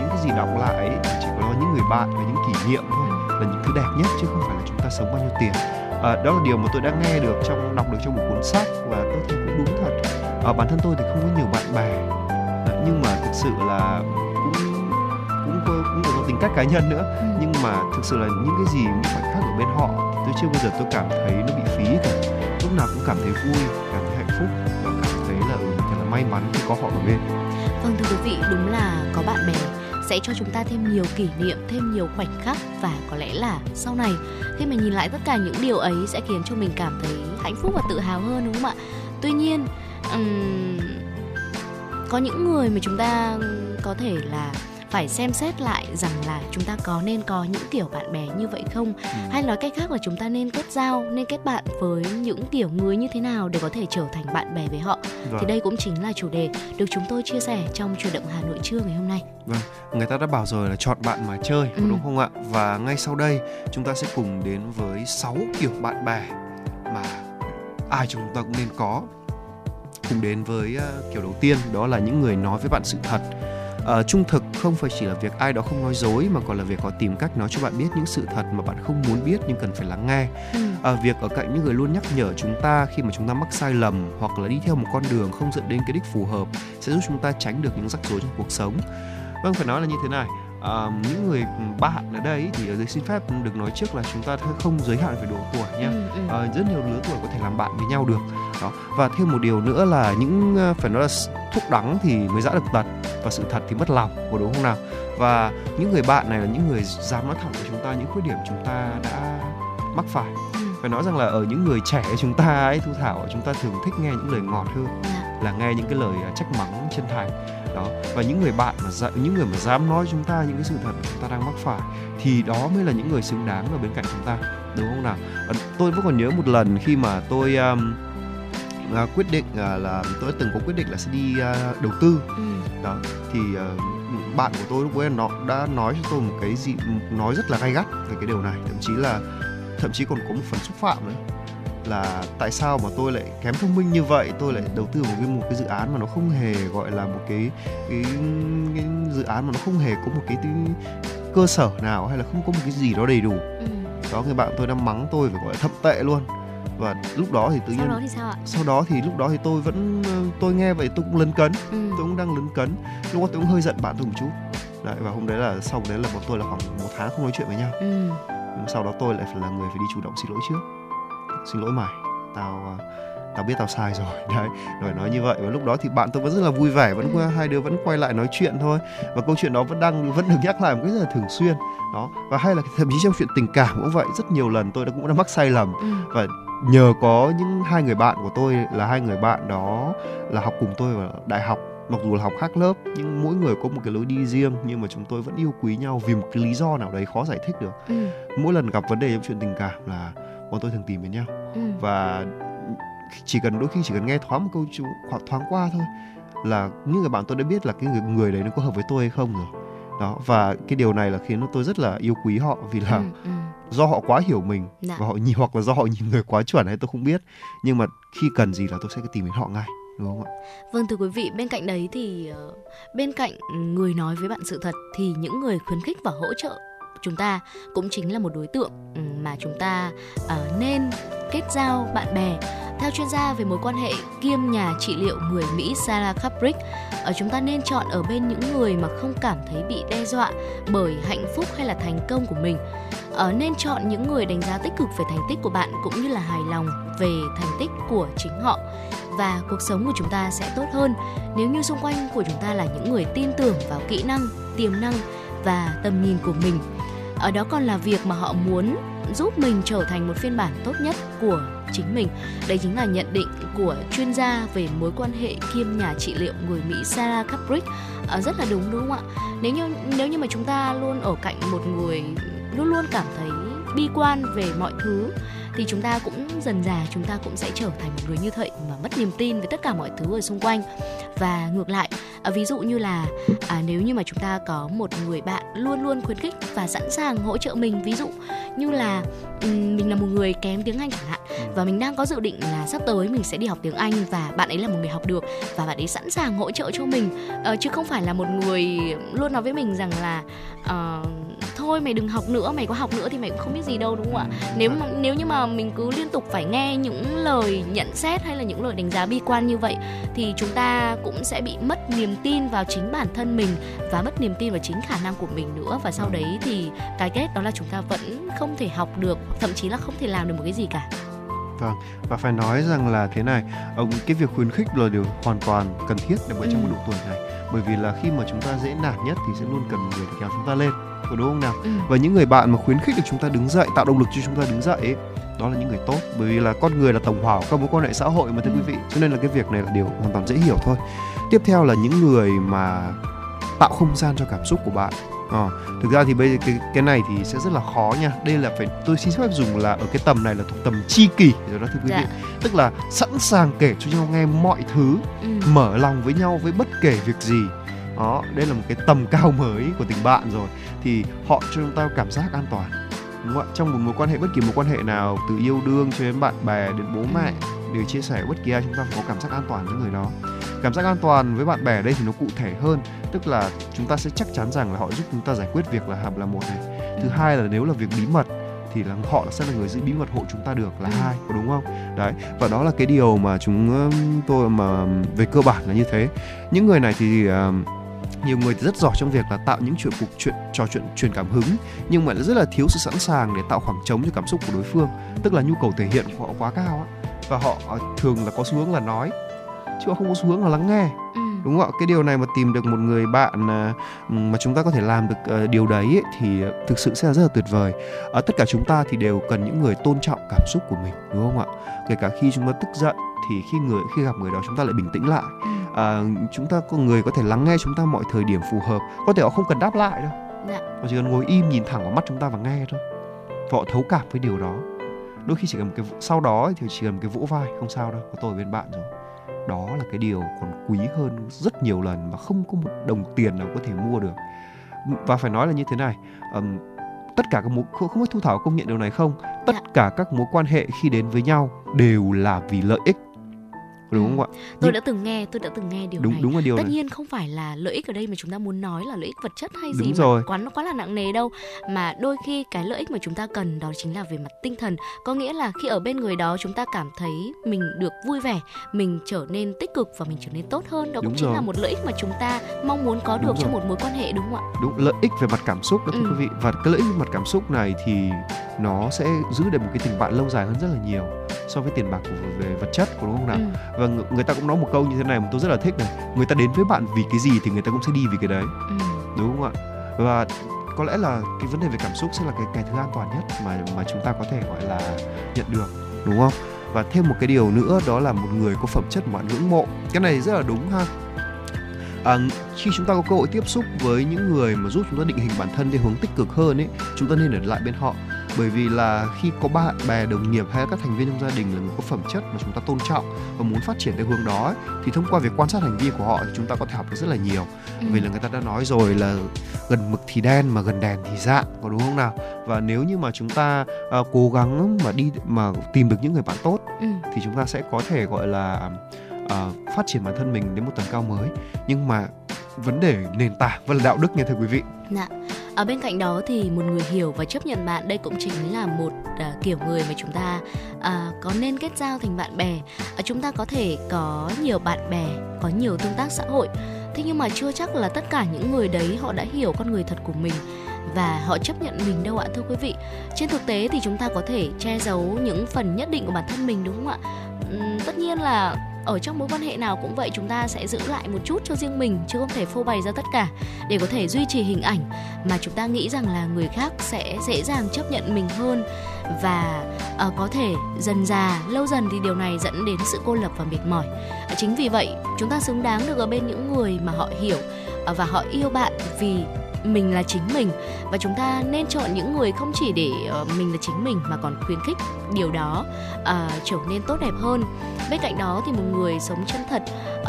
[SPEAKER 3] những cái gì đọc lại ấy, chỉ có những người bạn và những kỷ niệm thôi là những thứ đẹp nhất chứ không phải là chúng ta sống bao nhiêu tiền à, đó là điều mà tôi đã nghe được trong đọc được trong một cuốn sách và tôi thấy cũng đúng thật. À, bản thân tôi thì không có nhiều bạn bè. À, nhưng mà thực sự là cũng cũng có, cũng có tính cách cá nhân nữa.
[SPEAKER 2] Ừ.
[SPEAKER 3] nhưng mà thực sự là những cái gì những khoảnh khắc ở bên họ tôi chưa bao giờ tôi cảm thấy nó bị phí cả. Lúc nào cũng cảm thấy vui cảm thấy hạnh phúc và cảm thấy là ừ, thật là may mắn khi có họ ở bên.
[SPEAKER 2] Vâng thưa quý vị, đúng là có bạn bè sẽ cho chúng ta thêm nhiều kỷ niệm, thêm nhiều khoảnh khắc và có lẽ là sau này khi mà nhìn lại tất cả những điều ấy sẽ khiến cho mình cảm thấy hạnh phúc và tự hào hơn đúng không ạ? Tuy nhiên um, có những người mà chúng ta có thể là phải xem xét lại rằng là chúng ta có nên có những kiểu bạn bè như vậy không hay nói cách khác là chúng ta nên kết giao nên kết bạn với những kiểu người như thế nào để có thể trở thành bạn bè với họ
[SPEAKER 3] Vâng.
[SPEAKER 2] thì đây cũng chính là chủ đề được chúng tôi chia sẻ trong chuyển động Hà Nội trưa ngày hôm nay.
[SPEAKER 3] Vâng, người ta đã bảo rồi là chọn bạn mà chơi,
[SPEAKER 2] Ừ.
[SPEAKER 3] đúng không ạ? Và ngay sau đây chúng ta sẽ cùng đến với 6 kiểu bạn bè mà ai chúng ta cũng nên có. Cùng đến với ờ, kiểu đầu tiên đó là những người nói với bạn sự thật. Ờ, trung thực không phải chỉ là việc ai đó không nói dối mà còn là việc họ tìm cách nói cho bạn biết những sự thật mà bạn không muốn biết nhưng cần phải lắng nghe.
[SPEAKER 2] Ừ.
[SPEAKER 3] À, việc ở cạnh những người luôn nhắc nhở chúng ta khi mà chúng ta mắc sai lầm hoặc là đi theo một con đường không dẫn đến cái đích phù hợp sẽ giúp chúng ta tránh được những rắc rối trong cuộc sống. Vâng phải nói là như thế này. À, những người bạn ở đây thì ở đây xin phép được nói trước là chúng ta không giới hạn về độ tuổi nhé.
[SPEAKER 2] Ừ, ừ.
[SPEAKER 3] À, rất nhiều lứa tuổi có thể làm bạn với nhau được. Đó. Và thêm một điều nữa là những ờ, phải nói là thuốc đắng thì mới giã được tật và sự thật thì mất lòng, có đúng không nào? Và những người bạn này là những người dám nói thẳng với chúng ta những khuyết điểm chúng ta đã mắc phải
[SPEAKER 2] Ừ.
[SPEAKER 3] phải nói rằng là ở những người trẻ chúng ta ấy thu thảo chúng ta thường thích nghe những lời ngọt hơn
[SPEAKER 2] Dạ.
[SPEAKER 3] là nghe những cái lời trách mắng chân thành đó. Và những người bạn mà dạ, những người mà dám nói chúng ta những cái sự thật mà chúng ta đang mắc phải thì đó mới là những người xứng đáng ở bên cạnh chúng ta đúng không nào? Tôi vẫn còn nhớ một lần khi mà tôi um, à, quyết định à, là tôi đã từng có quyết định là sẽ đi à, đầu tư.
[SPEAKER 2] Ừ.
[SPEAKER 3] đó thì ờ, bạn của tôi lúc ấy nó đã nói cho tôi một cái gì nói rất là gay gắt về cái điều này. Thậm chí là thậm chí còn có một phần xúc phạm nữa là tại sao mà tôi lại kém thông minh như vậy tôi lại đầu tư vào cái một cái dự án mà nó không hề gọi là một cái cái, cái dự án mà nó không hề có một cái, cái cơ sở nào hay là không có một cái gì đó đầy đủ
[SPEAKER 2] Ừ.
[SPEAKER 3] đó người bạn tôi đã mắng tôi phải gọi là thậm tệ luôn và lúc đó thì tự
[SPEAKER 2] Sau
[SPEAKER 3] nhiên
[SPEAKER 2] đó thì sao ạ?
[SPEAKER 3] sau đó thì lúc đó thì tôi vẫn ờ, tôi nghe vậy tôi cũng lấn cấn
[SPEAKER 2] Ừ.
[SPEAKER 3] tôi cũng đang lấn cấn lúc đó tôi cũng hơi giận bạn tôi một chút đấy và hôm đấy là sau đấy là bọn tôi là khoảng một tháng không nói chuyện với nhau
[SPEAKER 2] Ừ.
[SPEAKER 3] Sau đó tôi lại phải là người phải đi chủ động xin lỗi trước xin lỗi mày tao ờ, tao biết tao sai rồi. Đấy rồi nói như vậy. Và lúc đó thì bạn tôi vẫn rất là vui vẻ vẫn
[SPEAKER 2] Ừ.
[SPEAKER 3] hai đứa vẫn quay lại nói chuyện thôi. Và câu chuyện đó vẫn đang vẫn được nhắc lại một cách rất là thường xuyên. Đó và hay là thậm chí trong chuyện tình cảm cũng vậy. Rất nhiều lần tôi đã cũng đã mắc sai lầm.
[SPEAKER 2] Ừ.
[SPEAKER 3] và nhờ có những hai người bạn của tôi là hai người bạn đó là học cùng tôi ở đại học mặc dù là học khác lớp nhưng mỗi người có một cái lối đi riêng. Nhưng mà chúng tôi vẫn yêu quý nhau vì một cái lý do nào đấy khó giải thích được.
[SPEAKER 2] Ừ.
[SPEAKER 3] mỗi lần gặp vấn đề trong chuyện tình cảm là bọn tôi thường tìm đến nhau
[SPEAKER 2] Ừ.
[SPEAKER 3] và chỉ cần đôi khi chỉ cần nghe thoáng một câu chú hoặc thoáng qua thôi là những người bạn tôi đã biết là cái người người đấy nó có hợp với tôi hay không rồi đó và cái điều này là khiến tôi rất là yêu quý họ vì là
[SPEAKER 2] Ừ. Ừ.
[SPEAKER 3] do họ quá hiểu mình
[SPEAKER 2] Dạ.
[SPEAKER 3] và họ nhìn hoặc là do họ nhìn người quá chuẩn hay tôi không biết nhưng mà khi cần gì là tôi sẽ tìm đến họ ngay đúng không ạ
[SPEAKER 2] Vâng thưa quý vị, bên cạnh đấy thì ờ, bên cạnh người nói với bạn sự thật thì những người khuyến khích và hỗ trợ chúng ta cũng chính là một đối tượng ừ, mà chúng ta uh, nên kết giao bạn bè. Theo chuyên gia về mối quan hệ kiêm nhà trị liệu người Mỹ Sarah Kubrick, ở chúng ta nên chọn ở bên những người mà không cảm thấy bị đe dọa bởi hạnh phúc hay là thành công của mình. ở nên chọn những người đánh giá tích cực về thành tích của bạn cũng như là hài lòng về thành tích của chính họ và cuộc sống của chúng ta sẽ tốt hơn nếu như xung quanh của chúng ta là những người tin tưởng vào kỹ năng, tiềm năng và tầm nhìn của mình. Ở đó còn là việc mà họ muốn giúp mình trở thành một phiên bản tốt nhất của chính mình. Đây chính là nhận định của chuyên gia về mối quan hệ kiêm nhà trị liệu người Mỹ Sarah Kubrick. À, ờ, rất là đúng đúng không ạ? Nếu như nếu như mà chúng ta luôn ở cạnh một người luôn luôn cảm thấy bi quan về mọi thứ thì chúng ta cũng dần dà chúng ta cũng sẽ trở thành một người như vậy mà mất niềm tin với tất cả mọi thứ ở xung quanh. Và ngược lại à, ví dụ như là à, nếu như mà chúng ta có một người bạn luôn luôn khuyến khích và sẵn sàng hỗ trợ mình ví dụ như là um, mình là một người kém tiếng Anh chẳng hạn và mình đang có dự định là sắp tới mình sẽ đi học tiếng Anh và bạn ấy là một người học được và bạn ấy sẵn sàng hỗ trợ cho mình. Uh, chứ không phải là một người luôn nói với mình rằng là uh, thôi mày đừng học nữa mày có học nữa thì mày cũng không biết gì đâu đúng không ạ? Nếu mà nếu như mà mình cứ liên tục phải nghe những lời nhận xét hay là những lời đánh giá bi quan như vậy thì chúng ta cũng sẽ bị mất niềm tin vào chính bản thân mình và mất niềm tin vào chính khả năng của mình nữa và sau đấy thì cái kết đó là chúng ta vẫn không thể học được thậm chí là không thể làm được một cái gì cả
[SPEAKER 3] Vâng, và phải nói rằng là thế này, ông cái việc khuyến khích là điều hoàn toàn cần thiết để ở trong
[SPEAKER 2] Ừ.
[SPEAKER 3] một độ tuổi này. Bởi vì là khi mà chúng ta dễ nản nhất thì sẽ luôn cần người để kéo chúng ta lên, có đúng không nào?
[SPEAKER 2] Ừ.
[SPEAKER 3] Và những người bạn mà khuyến khích được chúng ta đứng dậy, tạo động lực cho chúng ta đứng dậy ấy, đó là những người tốt bởi vì là con người là tổng hòa của các mối quan hệ xã hội mà thưa
[SPEAKER 2] Ừ.
[SPEAKER 3] quý vị cho nên là cái việc này là điều hoàn toàn dễ hiểu thôi tiếp theo là những người mà tạo không gian cho cảm xúc của bạn Ờ, thực ra thì bây giờ cái cái này thì sẽ rất là khó nha đây là phải tôi xin phép dùng là ở cái tầm này là thuộc tầm chi kỷ rồi đó thưa quý
[SPEAKER 2] Dạ.
[SPEAKER 3] vị tức là sẵn sàng kể cho nhau nghe mọi thứ
[SPEAKER 2] Ừ.
[SPEAKER 3] mở lòng với nhau với bất kể việc gì đó đây là một cái tầm cao mới của tình bạn rồi. Thì họ cho chúng ta cảm giác an toàn đúng không ạ? Trong một mối quan hệ bất kỳ mối quan hệ nào từ yêu đương cho đến bạn bè đến bố mẹ đều chia sẻ bất kỳ ai chúng ta phải có cảm giác an toàn với người đó. Cảm giác an toàn với bạn bè ở đây thì nó cụ thể hơn tức là chúng ta sẽ chắc chắn rằng là họ giúp chúng ta giải quyết việc là là một này. Thứ hai là nếu là việc bí mật thì là họ sẽ là người giữ bí mật hộ chúng ta được là
[SPEAKER 2] Ừ.
[SPEAKER 3] hai có đúng không? Đấy và đó là cái điều mà chúng tôi mà về cơ bản là như thế. Những người này thì um, nhiều người thì rất giỏi trong việc là tạo những chuyện cuộc chuyện, trò chuyện truyền cảm hứng, nhưng mà lại rất là thiếu sự sẵn sàng để tạo khoảng trống cho cảm xúc của đối phương, tức là nhu cầu thể hiện của họ quá cao á và họ ờ, thường là có xu hướng là nói, chứ họ không có xu hướng là lắng nghe
[SPEAKER 2] Ừ
[SPEAKER 3] đúng không ạ? Cái điều này mà tìm được một người bạn à, mà chúng ta có thể làm được ờ, điều đấy ấy, thì thực sự sẽ là rất là tuyệt vời. Ở tất cả chúng ta thì đều cần những người tôn trọng cảm xúc của mình đúng không ạ? Kể cả khi chúng ta tức giận thì khi người khi gặp người đó chúng ta lại bình tĩnh lại.
[SPEAKER 2] Ừ.
[SPEAKER 3] à, chúng ta có người có thể lắng nghe chúng ta mọi thời điểm phù hợp có thể họ không cần đáp lại đâu.
[SPEAKER 2] Dạ.
[SPEAKER 3] họ chỉ cần ngồi im nhìn thẳng vào mắt chúng ta và nghe thôi. Họ thấu cảm với điều đó. Đôi khi chỉ cần một cái sau đó thì chỉ cần một cái vỗ vai không sao đâu có tôi ở bên bạn rồi đó là cái điều còn quý hơn rất nhiều lần mà không có một đồng tiền nào có thể mua được. Và phải nói là như thế này ừm, tất cả các mối không, không biết thu thảo công nhận điều này không? Tất
[SPEAKER 2] Dạ.
[SPEAKER 3] cả các mối quan hệ khi đến với nhau đều là vì lợi ích đúng không ạ
[SPEAKER 2] tôi
[SPEAKER 3] Nhưng-
[SPEAKER 2] đã từng nghe tôi đã từng nghe điều
[SPEAKER 3] đúng
[SPEAKER 2] này
[SPEAKER 3] đúng là điều
[SPEAKER 2] tất
[SPEAKER 3] này
[SPEAKER 2] nhiên không phải là lợi ích ở đây mà chúng ta muốn nói là lợi ích vật chất hay
[SPEAKER 3] Đúng
[SPEAKER 2] gì
[SPEAKER 3] rồi.
[SPEAKER 2] mà quá nó quá là nặng nề đâu mà đôi khi cái lợi ích mà chúng ta cần đó chính là về mặt tinh thần có nghĩa là khi ở bên người đó chúng ta cảm thấy mình được vui vẻ mình trở nên tích cực và mình trở nên tốt hơn đó
[SPEAKER 3] Đúng
[SPEAKER 2] cũng chính
[SPEAKER 3] rồi.
[SPEAKER 2] là một lợi ích mà chúng ta mong muốn có được
[SPEAKER 3] Đúng
[SPEAKER 2] trong
[SPEAKER 3] rồi.
[SPEAKER 2] một mối quan hệ đúng không ạ
[SPEAKER 3] đúng lợi ích về mặt cảm xúc đó thưa
[SPEAKER 2] Ừ.
[SPEAKER 3] quý vị và cái lợi ích về mặt cảm xúc này thì nó sẽ giữ được một cái tình bạn lâu dài hơn rất là nhiều so với tiền bạc của về vật chất của đúng không nào
[SPEAKER 2] Ừ.
[SPEAKER 3] và người, ta cũng nói một câu như thế này mà tôi rất là thích này. Người ta đến với bạn vì cái gì thì người ta cũng sẽ đi vì cái đấy.
[SPEAKER 2] Ừ.
[SPEAKER 3] đúng không ạ? Và có lẽ là cái vấn đề về cảm xúc sẽ là cái cái thứ an toàn nhất mà mà chúng ta có thể gọi là nhận được đúng không? Và thêm một cái điều nữa đó là một người có phẩm chất mà bạn ngưỡng mộ. Cái này rất là đúng ha. À, khi chúng ta có cơ hội tiếp xúc với những người mà giúp chúng ta định hình bản thân theo hướng tích cực hơn ấy chúng ta nên ở lại bên họ bởi vì là khi có bạn bè đồng nghiệp hay các thành viên trong gia đình là người có phẩm chất mà chúng ta tôn trọng và muốn phát triển theo hướng đó ấy, thì thông qua việc quan sát hành vi của họ thì chúng ta có thể học được rất là nhiều
[SPEAKER 2] Ừ.
[SPEAKER 3] vì là người ta đã nói rồi là gần mực thì đen mà gần đèn thì dạng có đúng không nào và nếu như mà chúng ta à, cố gắng mà đi mà tìm được những người bạn tốt
[SPEAKER 2] Ừ.
[SPEAKER 3] thì chúng ta sẽ có thể gọi là uh, phát triển bản thân mình đến một tầng cao mới nhưng mà vấn đề nền tảng vẫn là đạo đức nha thưa quý vị
[SPEAKER 2] Dạ. Ở bên cạnh đó thì một người hiểu và chấp nhận bạn đây cũng chính là một uh, kiểu người mà chúng ta uh, có nên kết giao thành bạn bè. Uh, chúng ta có thể có nhiều bạn bè, có nhiều tương tác xã hội. Thế nhưng mà chưa chắc là tất cả những người đấy họ đã hiểu con người thật của mình và họ chấp nhận mình đâu ạ thưa quý vị. Trên thực tế thì chúng ta có thể che giấu những phần nhất định của bản thân mình đúng không ạ? Ừm, tất nhiên là ở trong mối quan hệ nào cũng vậy chúng ta sẽ giữ lại một chút cho riêng mình chứ không thể phô bày ra tất cả để có thể duy trì hình ảnh mà chúng ta nghĩ rằng là người khác sẽ dễ dàng chấp nhận mình hơn. Và uh, có thể dần già lâu dần thì điều này dẫn đến sự cô lập và mệt mỏi. Chính vì vậy chúng ta xứng đáng được ở bên những người mà họ hiểu ờ, và họ yêu bạn vì mình là chính mình. Và chúng ta nên chọn những người không chỉ để ờ, mình là chính mình mà còn khuyến khích điều đó uh, trở nên tốt đẹp hơn. Bên cạnh đó thì một người sống chân thật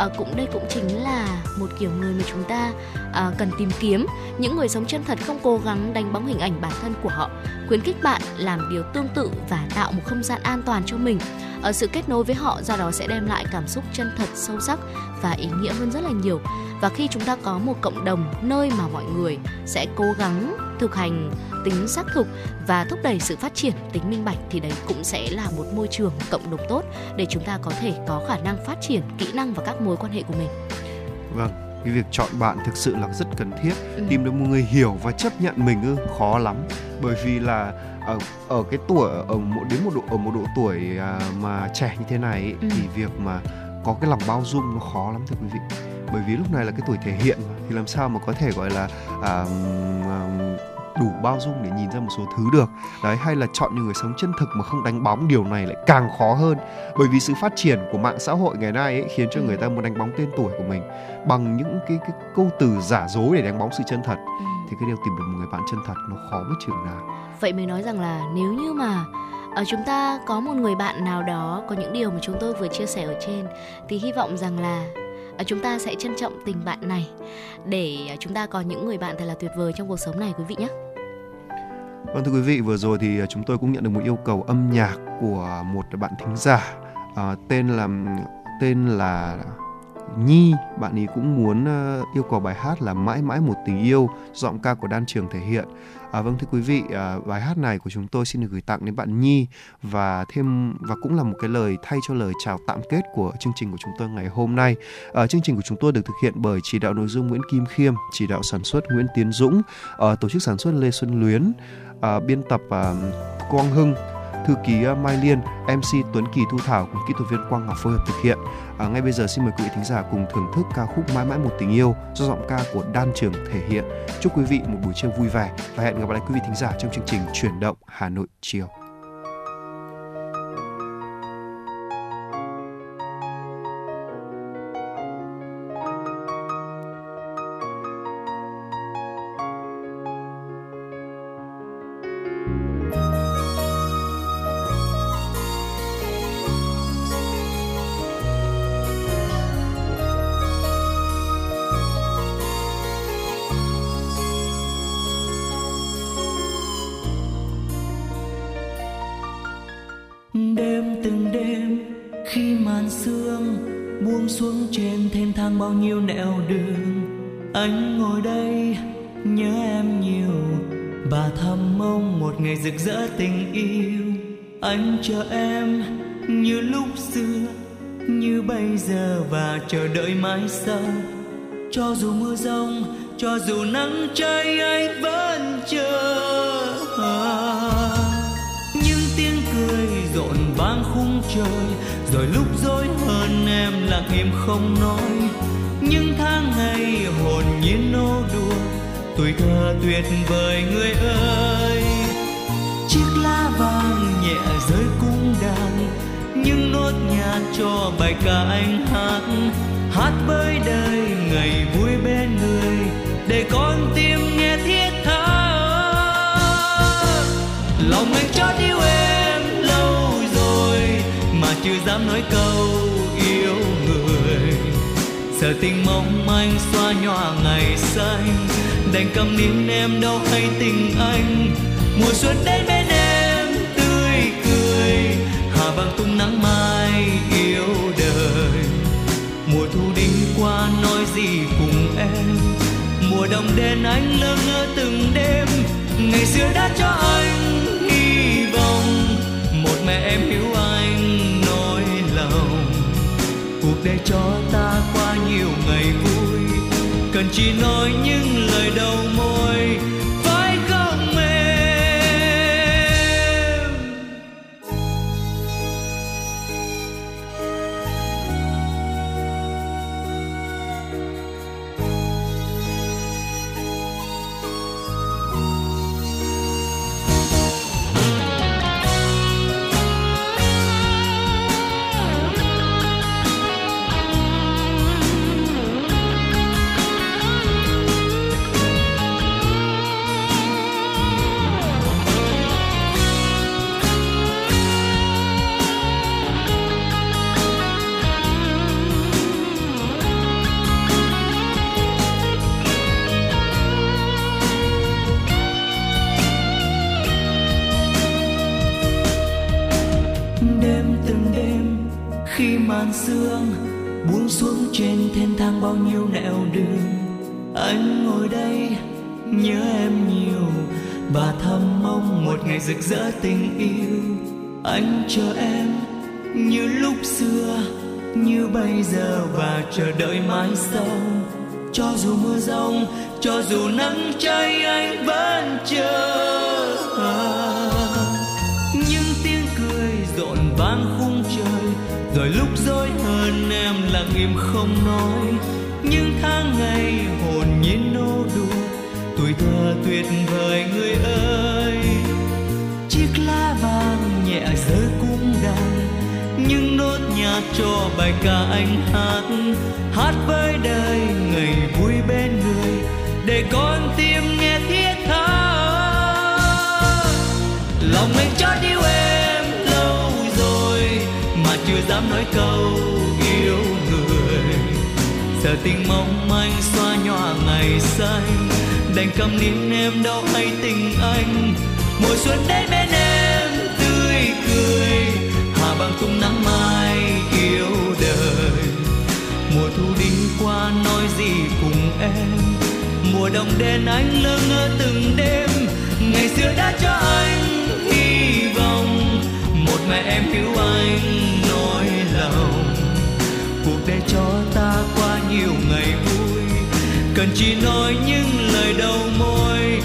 [SPEAKER 2] uh, cũng đây cũng chính là một kiểu người mà chúng ta uh, cần tìm kiếm. Những người sống chân thật không cố gắng đánh bóng hình ảnh bản thân của họ khuyến khích bạn làm điều tương tự và tạo một không gian an toàn cho mình. Ở sự kết nối với họ do đó sẽ đem lại cảm xúc chân thật sâu sắc và ý nghĩa hơn rất là nhiều. Và khi chúng ta có một cộng đồng nơi mà mọi người sẽ cố gắng thực hành tính xác thực và thúc đẩy sự phát triển tính minh bạch thì đấy cũng sẽ là một môi trường cộng đồng tốt để chúng ta có thể có khả năng phát triển kỹ năng và các mối quan hệ của mình.
[SPEAKER 3] Vâng, cái việc chọn bạn thực sự là rất cần thiết. Ừ. Tìm được một người hiểu và chấp nhận mình ư khó lắm bởi vì là ở ở cái tuổi ở một đến một độ ở một độ tuổi à, mà trẻ như thế này ấy, ừ. thì việc mà có cái lòng bao dung nó khó lắm thưa quý vị bởi vì lúc này là cái tuổi thể hiện thì làm sao mà có thể gọi là à, đủ bao dung để nhìn ra một số thứ được đấy hay là chọn những người sống chân thực mà không đánh bóng điều này lại càng khó hơn bởi vì sự phát triển của mạng xã hội ngày nay ấy khiến cho người ta muốn đánh bóng tên tuổi của mình bằng những cái cái câu từ giả dối để đánh bóng sự chân thật ừ. thì cái điều tìm được một người bạn chân thật nó khó biết chừng nào
[SPEAKER 2] vậy mới nói rằng là nếu như mà ở ờ, chúng ta có một người bạn nào đó có những điều mà chúng tôi vừa chia sẻ ở trên thì hy vọng rằng là ờ, chúng ta sẽ trân trọng tình bạn này để ờ, chúng ta có những người bạn thật là tuyệt vời trong cuộc sống này quý vị nhé.
[SPEAKER 3] Vâng thưa quý vị, vừa rồi thì à, chúng tôi cũng nhận được một yêu cầu âm nhạc của một bạn thính giả uh, tên là tên là Nhi, bạn ấy cũng muốn uh, yêu cầu bài hát là mãi mãi một tình yêu, giọng ca của Đan Trường thể hiện. À, vâng thưa quý vị, à, bài hát này của chúng tôi xin được gửi tặng đến bạn Nhi và thêm và cũng là một cái lời thay cho lời chào tạm kết của chương trình của chúng tôi ngày hôm nay. À, chương trình của chúng tôi được thực hiện bởi chỉ đạo nội dung Nguyễn Kim Khiêm, chỉ đạo sản xuất Nguyễn Tiến Dũng, à, tổ chức sản xuất Lê Xuân Luyến, à, biên tập à, Quang Hưng thư ký ờ, Mai Liên, MC Tuấn Kỳ Thu Thảo cùng kỹ thuật viên Quang Ngọc phối hợp thực hiện. À, ngay bây giờ xin mời quý vị thính giả cùng thưởng thức ca khúc Mãi mãi một tình yêu do giọng ca của Đan Trường thể hiện. Chúc quý vị một buổi trưa vui vẻ và hẹn gặp lại quý vị thính giả trong chương trình Chuyển động Hà Nội chiều.
[SPEAKER 4] Anh ngồi đây, nhớ em nhiều. Và thầm mong một ngày rực rỡ tình yêu. Anh chờ em như lúc xưa, như bây giờ và chờ đợi mãi sau. Cho dù mưa rông, cho dù nắng cháy, anh vẫn chờ. Những tiếng cười rộn vang khung trời, rồi lúc dối hơn em lặng im không nói những tháng ngày hồn nhiên nô đùa, tuổi thơ tuyệt vời người ơi. Chiếc lá vàng nhẹ rơi cung đàn những nốt nhạc cho bài ca anh hát. Hát với đời ngày vui bên người, để con tim nghe thiết tha. Lòng anh chót yêu em lâu rồi, mà chưa dám nói câu sợ tình mong anh xoa nhòa ngày xanh. Đành cầm nín em đâu hay tình anh. Mùa xuân đến bên em, tươi cười. Hà vàng tung nắng mai yêu đời. Mùa thu đi qua nói gì cùng em? Mùa đông đến anh lơ ngơ từng đêm. Ngày xưa đã cho anh hy vọng. Một mẹ em hiểu anh nỗi lòng. Cuộc đời cho ta nhiều ngày vui. Cần chỉ nói những lời đầu môi ngày rực rỡ tình yêu, anh chờ em như lúc xưa, như bây giờ và chờ đợi mãi sau. Cho dù mưa rông, cho dù nắng cháy, anh vẫn chờ. Những tiếng cười rộn vang khung trời, rồi lúc dối hơn em lặng im không nói. Những tháng ngày hồn nhiên nô đùa, tuổi thơ tuyệt vời người ơi. Cho bài ca anh hát. Hát với đời ngày vui bên người, để con tim nghe thiết tha. Lòng anh chót yêu em lâu rồi, mà chưa dám nói câu yêu người. Giờ tình mong manh xoa nhòa ngày xanh, đành cầm nín em đâu hay tình anh. Mùa xuân đến bên em tươi cười, hà bằng tung nắng mai yêu đời. Mùa thu đi qua nói gì cùng em? Mùa đông đến anh lơ ngơ từng đêm. Ngày xưa đã cho anh hy vọng. Một mẹ em cứu anh nói lòng. Cuộc đời cho ta qua nhiều ngày vui. Cần chỉ nói những lời đầu môi.